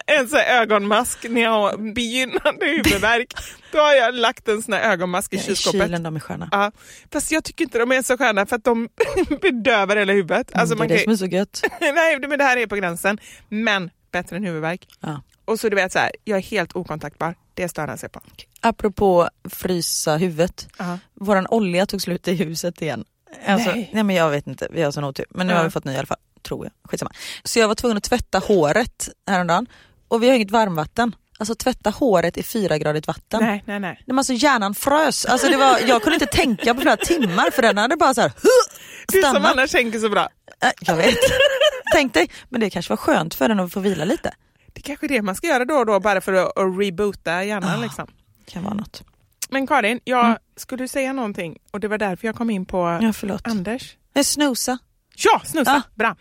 en sån ögonmask när jag har begynnande huvudvärk. Då har jag lagt en sån här ögonmask i I kylskåpet. kylen de är sköna. Ja, fast jag tycker inte de är så sköna för att de bedövar hela huvudet. Alltså Mm, det är det kan, som är så gött. nej, men det här är på gränsen. Men bättre än huvudvärk. Ja. Och så du vet så här, jag är helt okontaktbar. Det stör han sig på. Apropå frysa huvudet. Ja. Våran olja tog slut i huset igen. Alltså, Nej. nej. men jag vet inte, vi har sån otur. Men nu Ja. har vi fått ny i alla fall, tror jag. Skitsamma. Så jag var tvungen att tvätta håret häromdagen. Och vi har inget varmvatten. Alltså tvätta håret i fyragradigt vatten. Nej, nej, nej. Men alltså hjärnan frös. Alltså, det var, jag kunde inte tänka på flera timmar för den hade bara så här, Du som annars tänker så bra. Äh, Jag vet. Tänk dig, men det kanske var skönt för den att få vila lite. Det är kanske är det man ska göra då och då bara för att, att reboota hjärnan. Ah. Liksom. Kan vara något. Men Karin, jag Mm. skulle säga någonting och det var därför jag kom in på Ja, förlåt. Anders. Men snosa. Ja, snusa! Ah. Bra.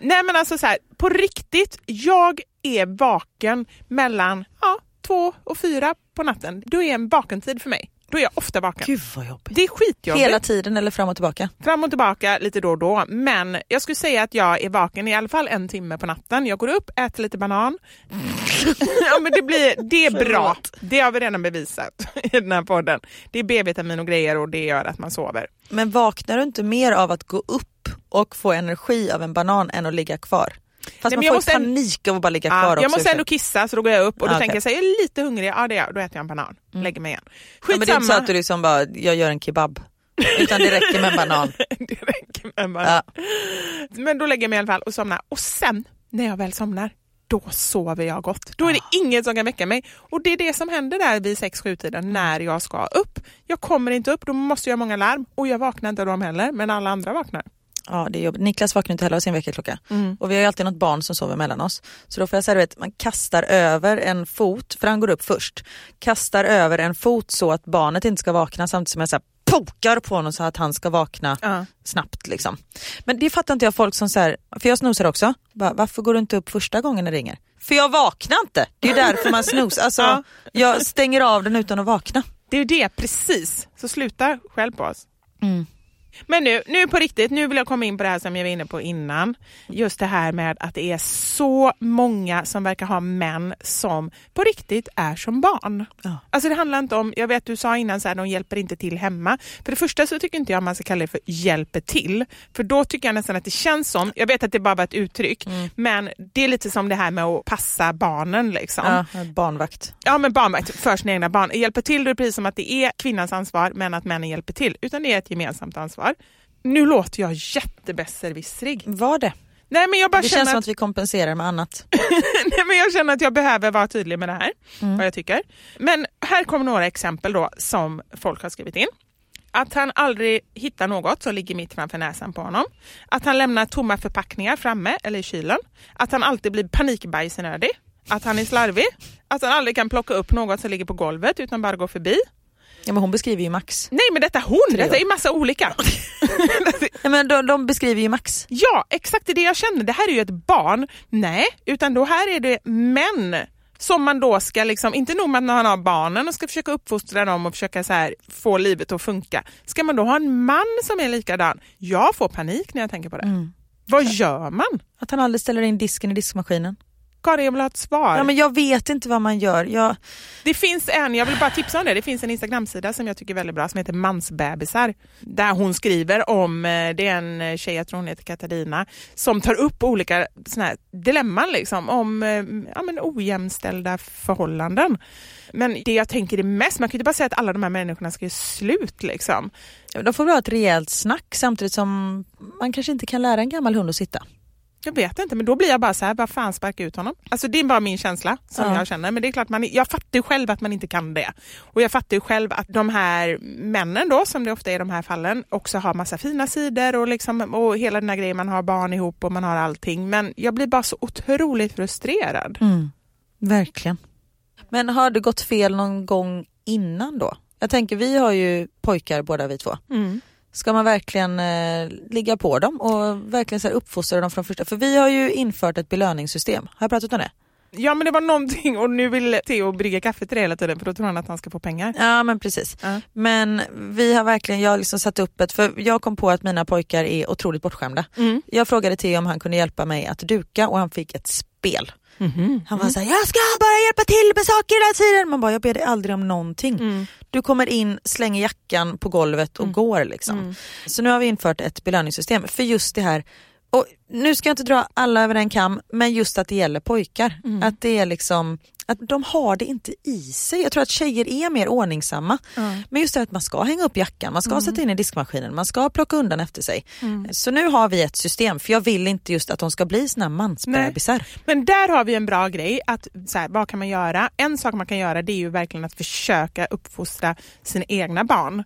Nej men alltså så här, på riktigt, jag är vaken mellan ja, två och fyra på natten. Då är en vakentid för mig. Då är jag ofta vaken. Gud vad jobbigt. Det är skitjobbigt. Hela tiden eller fram och tillbaka? Fram och tillbaka lite då och då. Men jag skulle säga att jag är vaken i alla fall en timme på natten. Jag går upp, äter lite banan. ja, men det, blir, det är bra. Det har vi redan bevisat i den här podden. Det är B-vitamin och grejer och det gör att man sover. Men vaknar du inte mer av att gå upp och få energi av en banan än att ligga kvar? Fast Nej, man jag får måste en- panik av att bara ligga Ja, kvar också. jag måste ändå sig. kissa så då går jag upp och då Ah, tänker jag så här, jag är lite hungrig, ja det är jag. då äter jag en banan. Lägger mig igen. ja, men det är inte så Skitsamma. att du liksom bara, jag gör en kebab. Utan det räcker med en banan. det räcker med en banan. Ja. Men då lägger jag mig i alla fall och somnar. Och sen när jag väl somnar, då sover jag gott. Då är det inget som kan väcka mig. Och det är det som händer där vid 6-7 tiden när jag ska upp. Jag kommer inte upp, då måste jag göra många larm. Och jag vaknar inte av dem heller, men alla andra vaknar. Ja, det är jobbigt. Niklas vaknar inte heller av sin väckarklocka. Mm. Och vi har ju alltid något barn som sover mellan oss. Så då får jag säga, vet, man kastar över en fot, för han går upp först. Kastar över en fot så att barnet inte ska vakna samtidigt som jag här, pokar på honom så att han ska vakna Ja. snabbt. Liksom. Men det fattar inte jag folk som säger, för jag snosar också. Bara, varför går du inte upp första gången det ringer? För jag vaknar inte. Det är därför man snosar. Alltså, Ja. Jag stänger av den utan att vakna. Det är det, precis. Så sluta själv på oss. Mm. Men nu, nu på riktigt, nu vill jag komma in på det här som jag var inne på innan. Just det här med att det är så många som verkar ha män som på riktigt är som barn. Ja. Alltså det handlar inte om, jag vet du sa innan så här, de hjälper inte till hemma. För det första så tycker inte jag man ska kalla det för hjälper till. För då tycker jag nästan att det känns som, jag vet att det bara var ett uttryck, men det är lite som det här med att passa barnen liksom. Ja, barnvakt. Ja men barnvakt för sina egna barn. Hjälper till då är det precis som att det är kvinnans ansvar men att männen hjälper till. Utan det är ett gemensamt ansvar. Nu låter jag jättebesserwissrig. Var det? Nej men jag bara Det känner känns som att, att vi kompenserar med annat. nej, men jag känner att jag behöver vara tydlig med det här. Vad jag tycker. Men här kommer några exempel då som folk har skrivit in. Att han aldrig hittar något som ligger mitt framför näsan på honom. Att han lämnar tomma förpackningar framme eller i kylen. Att han alltid blir panikbajsnödig. Att han är slarvig. Att han aldrig kan plocka upp något som ligger på golvet utan bara går förbi. Ja, men hon beskriver ju Max. Nej men detta hon, Tre detta är massa olika. Ja, men de, de beskriver ju Max. ja, exakt det jag känner. Det här är ju ett barn. Nej, utan då här är det män som man då ska, liksom, inte nog med att man har barnen och ska försöka uppfostra dem och försöka så här, få livet att funka. Ska man då ha en man som är likadan? Jag får panik när jag tänker på det. Vad gör man? Att han aldrig ställer in disken i diskmaskinen. Karin, jag vill ha ett svar. Ja, men jag vet inte vad man gör. Jag, Det finns en, jag vill bara tipsa om det, det finns en Instagramsida som jag tycker är väldigt bra som heter Mansbebisar. Där hon skriver om, eh, det är en tjej, jag tror hon heter Katarina, som tar upp olika såna här dilemman liksom, om eh, ja, men ojämställda förhållanden. Men det jag tänker är mest, man kan ju inte bara säga att alla de här människorna ska göra slut liksom. de får väl ha ett rejält snack samtidigt som man kanske inte kan lära en gammal hund att sitta. Jag vet inte, men då blir jag bara så här, vad fan sparka ut honom? Alltså det är bara min känsla som Ja. jag känner. Men det är klart, man, jag fattar ju själv att man inte kan det. Och jag fattar ju själv att de här männen då, som det ofta är i de här fallen, också har massa fina sidor och, liksom, och hela den här grejen, man har barn ihop och man har allting. Men jag blir bara så otroligt frustrerad. Verkligen. Men har det gått fel någon gång innan då? Jag tänker vi har ju pojkar båda vi två. Mm. Ska man verkligen eh, ligga på dem och verkligen så här uppfostra dem från första? För vi har ju infört ett belöningssystem. Har jag pratat om det? Ja men det var någonting och nu vill Theo brygga kaffe till det hela tiden för då tror han att han ska få pengar. Ja men precis. Ja. Men vi har verkligen, jag har liksom satt upp ett, för jag kom på att mina pojkar är otroligt bortskämda. Mm. Jag frågade Theo om han kunde hjälpa mig att duka och han fick ett spel. Mhm. Han var såhär, jag ska bara hjälpa till med saker hela tiden. Man bara, jag ber dig aldrig om någonting. Mm. Du kommer in, slänger jackan på golvet och går liksom. Så nu har vi infört ett belöningssystem för just det här och nu ska jag inte dra alla över en kam, men just att det gäller pojkar. Att det är liksom, att de har det inte i sig. Jag tror att tjejer är mer ordningsamma. Men just det att man ska hänga upp jackan, man ska sätta in i diskmaskinen, man ska plocka undan efter sig. Så nu har vi ett system, för jag vill inte just att de ska bli såna mansbebisar. Men där har vi en bra grej. Att, så här, vad kan man göra? En sak man kan göra det är ju verkligen att försöka uppfostra sina egna barn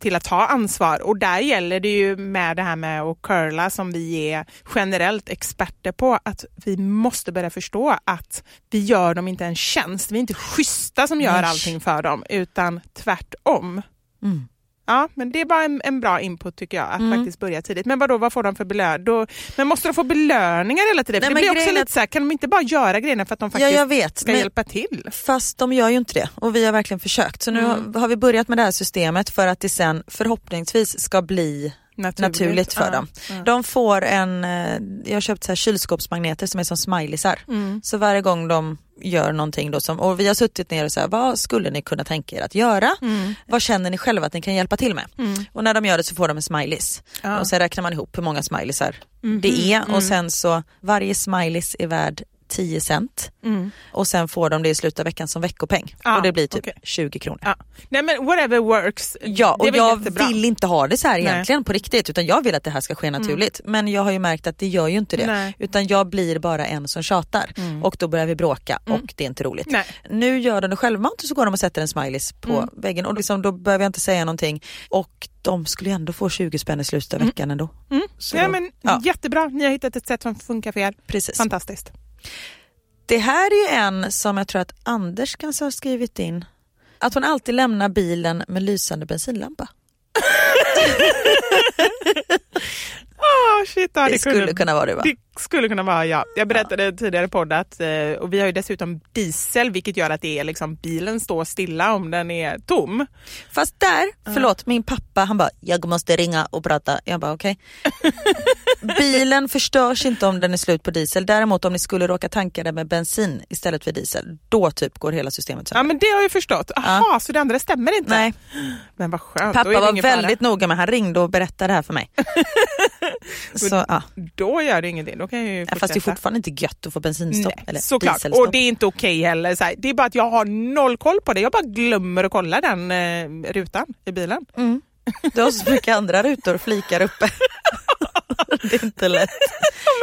till att ta ansvar. Och där gäller det ju med det här med att curla som vi är generellt experter på att vi måste börja förstå att vi gör dem inte en tjänst. Vi är inte schyssta som gör allting för dem utan tvärtom. Mm. Ja, men det är bara en, en bra input tycker jag, att Mm. faktiskt börja tidigt. Men vadå, vad får de för belöning? Men måste de få belöningar hela tiden? Nej, det blir också lite så här, kan de inte bara göra grejerna för att de Ja faktiskt jag vet, ska men, hjälpa till? fast de gör ju inte det och vi har verkligen försökt. Så nu har, har vi börjat med det här systemet för att det sen förhoppningsvis ska bli naturligt, för Ja, dem. ja. De får en, eh, jag har köpt så här kylskåpsmagneter som är som smileysar. Mm. Så varje gång de gör någonting då som, och vi har suttit ner och så här, vad skulle ni kunna tänka er att göra? Mm. Vad känner ni själva att ni kan hjälpa till med? Och när de gör det så får de en smileys. Ja. Och sen räknar man ihop hur många smileysar det är Mm. och sen så varje smileys är värd 10 cent Mm. och sen får de det i slutet av veckan som veckopeng Ja, och det blir typ okej. 20 kronor. Ja. Nej men whatever works. Ja och jag jättebra. vill inte ha det så här Nej. Mm. egentligen på riktigt utan jag vill att det här ska ske naturligt. Men jag har ju märkt att det gör ju inte det. Nej. Utan jag blir bara en som tjatar och då börjar vi bråka och det är inte roligt. Nej. Nu gör de det självmant och så går de och sätter en smileys på Mm. väggen och liksom, då behöver jag inte säga någonting. Och de skulle ju ändå få 20 spänn i slutet av veckan ändå. Mm. Ja, då- men, ja. Jättebra, ni har hittat ett sätt som funkar för er. Precis. Fantastiskt. Det här är ju en som jag tror att Anders kanske har skrivit in. Att hon alltid lämnar bilen med lysande bensinlampa. Ah, shit, ja, Det skulle kunna vara du, va? Det skulle kunna vara jag. Jag berättade tidigare i podd att, eh, och vi har ju dessutom diesel vilket gör att det är liksom, bilen står stilla om den är tom. Fast där, förlåt, min pappa han bara, jag måste ringa och prata. Jag bara okej. Bilen förstörs inte om den är slut på diesel. Däremot om ni skulle råka tanka den med bensin istället för diesel, då typ går hela systemet Ja sönder. men det har jag förstått. Jaha, så det andra stämmer inte? Nej. Men vad skönt. Pappa det var fara. väldigt noga med han ringde och berättade det här för mig. Så, ja. Då gör det ingenting, då kan jag ju Ja, fortsätta. Fast det är fortfarande inte gött att få bensinstopp. Nej, eller såklart. Och det är inte okej heller. Så det är bara att jag har noll koll på det. Jag bara glömmer att kolla den eh, rutan i bilen. Mm. Du har så mycket andra rutor och flikar uppe. det är inte lätt.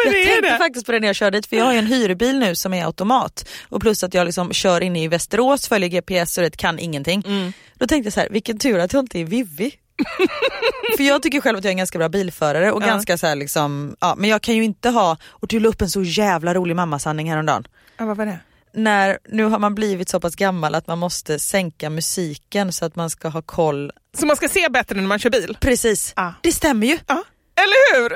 men jag tänkte det. faktiskt på det när jag körde dit för jag har ju en hyrbil nu som är automat och plus att jag liksom kör inne i Västerås, följer GPS och det kan ingenting. Mm. Då tänkte jag så här, vilken tur att jag inte är Vivi. för jag tycker själv att jag är en ganska bra bilförare och Ja. ganska så liksom, ja men jag kan ju inte ha, och du la upp en så jävla rolig mammasanning häromdagen. Ja, vad var det? När, nu har man blivit så pass gammal att man måste sänka musiken så att man ska ha koll. Så man ska se bättre när man kör bil? Precis, Ja. det stämmer ju. Ja, eller hur?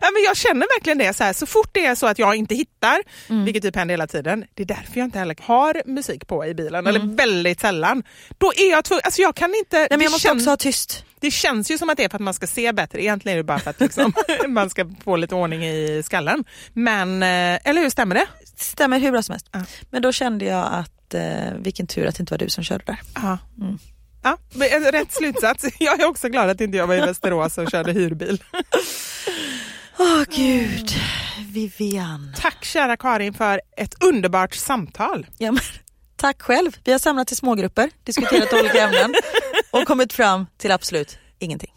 Ja, men jag känner verkligen det. Så, här, så fort det är så att jag inte hittar, Mm. vilket typ händer hela tiden, det är därför jag inte heller har musik på i bilen, Mm. eller väldigt sällan. Då är jag tvungen, alltså jag kan inte... Nej, men jag måste också ha tyst. Det känns ju som att det är för att man ska se bättre, egentligen är det bara för att liksom, man ska få lite ordning i skallen. Men, eh, eller hur, stämmer det? Stämmer hur bra som helst. Ja. Men då kände jag att eh, vilken tur att det inte var du som körde där. Ja. Ja, men, eh, rätt slutsats. Jag är också glad att inte jag var i Västerås och körde hyrbil. Åh gud, Vivian. Tack kära Karin för ett underbart samtal. Ja, men, tack själv. Vi har samlat i smågrupper, diskuterat olika ämnen och kommit fram till absolut ingenting.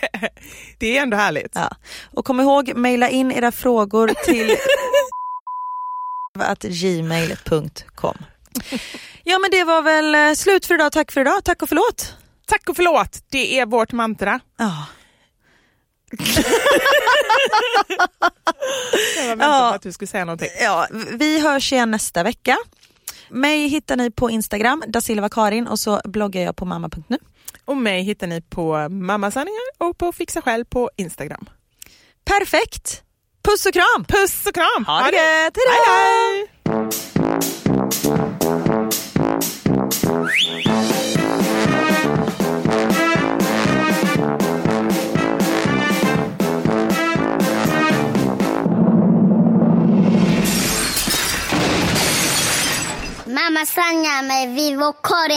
Det är ändå härligt. Ja. Och kom ihåg, mejla in era frågor till att gmail.com. Ja men det var väl eh, slut för idag. Tack för idag. Tack och förlåt. Tack och förlåt, det är vårt mantra. Ja. Jag var väntat Ja. på att du skulle säga någonting. Ja, vi hörs igen nästa vecka. Mig hittar ni på Instagram, da Silva Karin och så bloggar jag på mamma.nu. Och mig hittar ni på Mammasanningar och på Fixa Själv på Instagram. Perfekt! Puss och kram! Puss och kram! Ha det gött! Hej,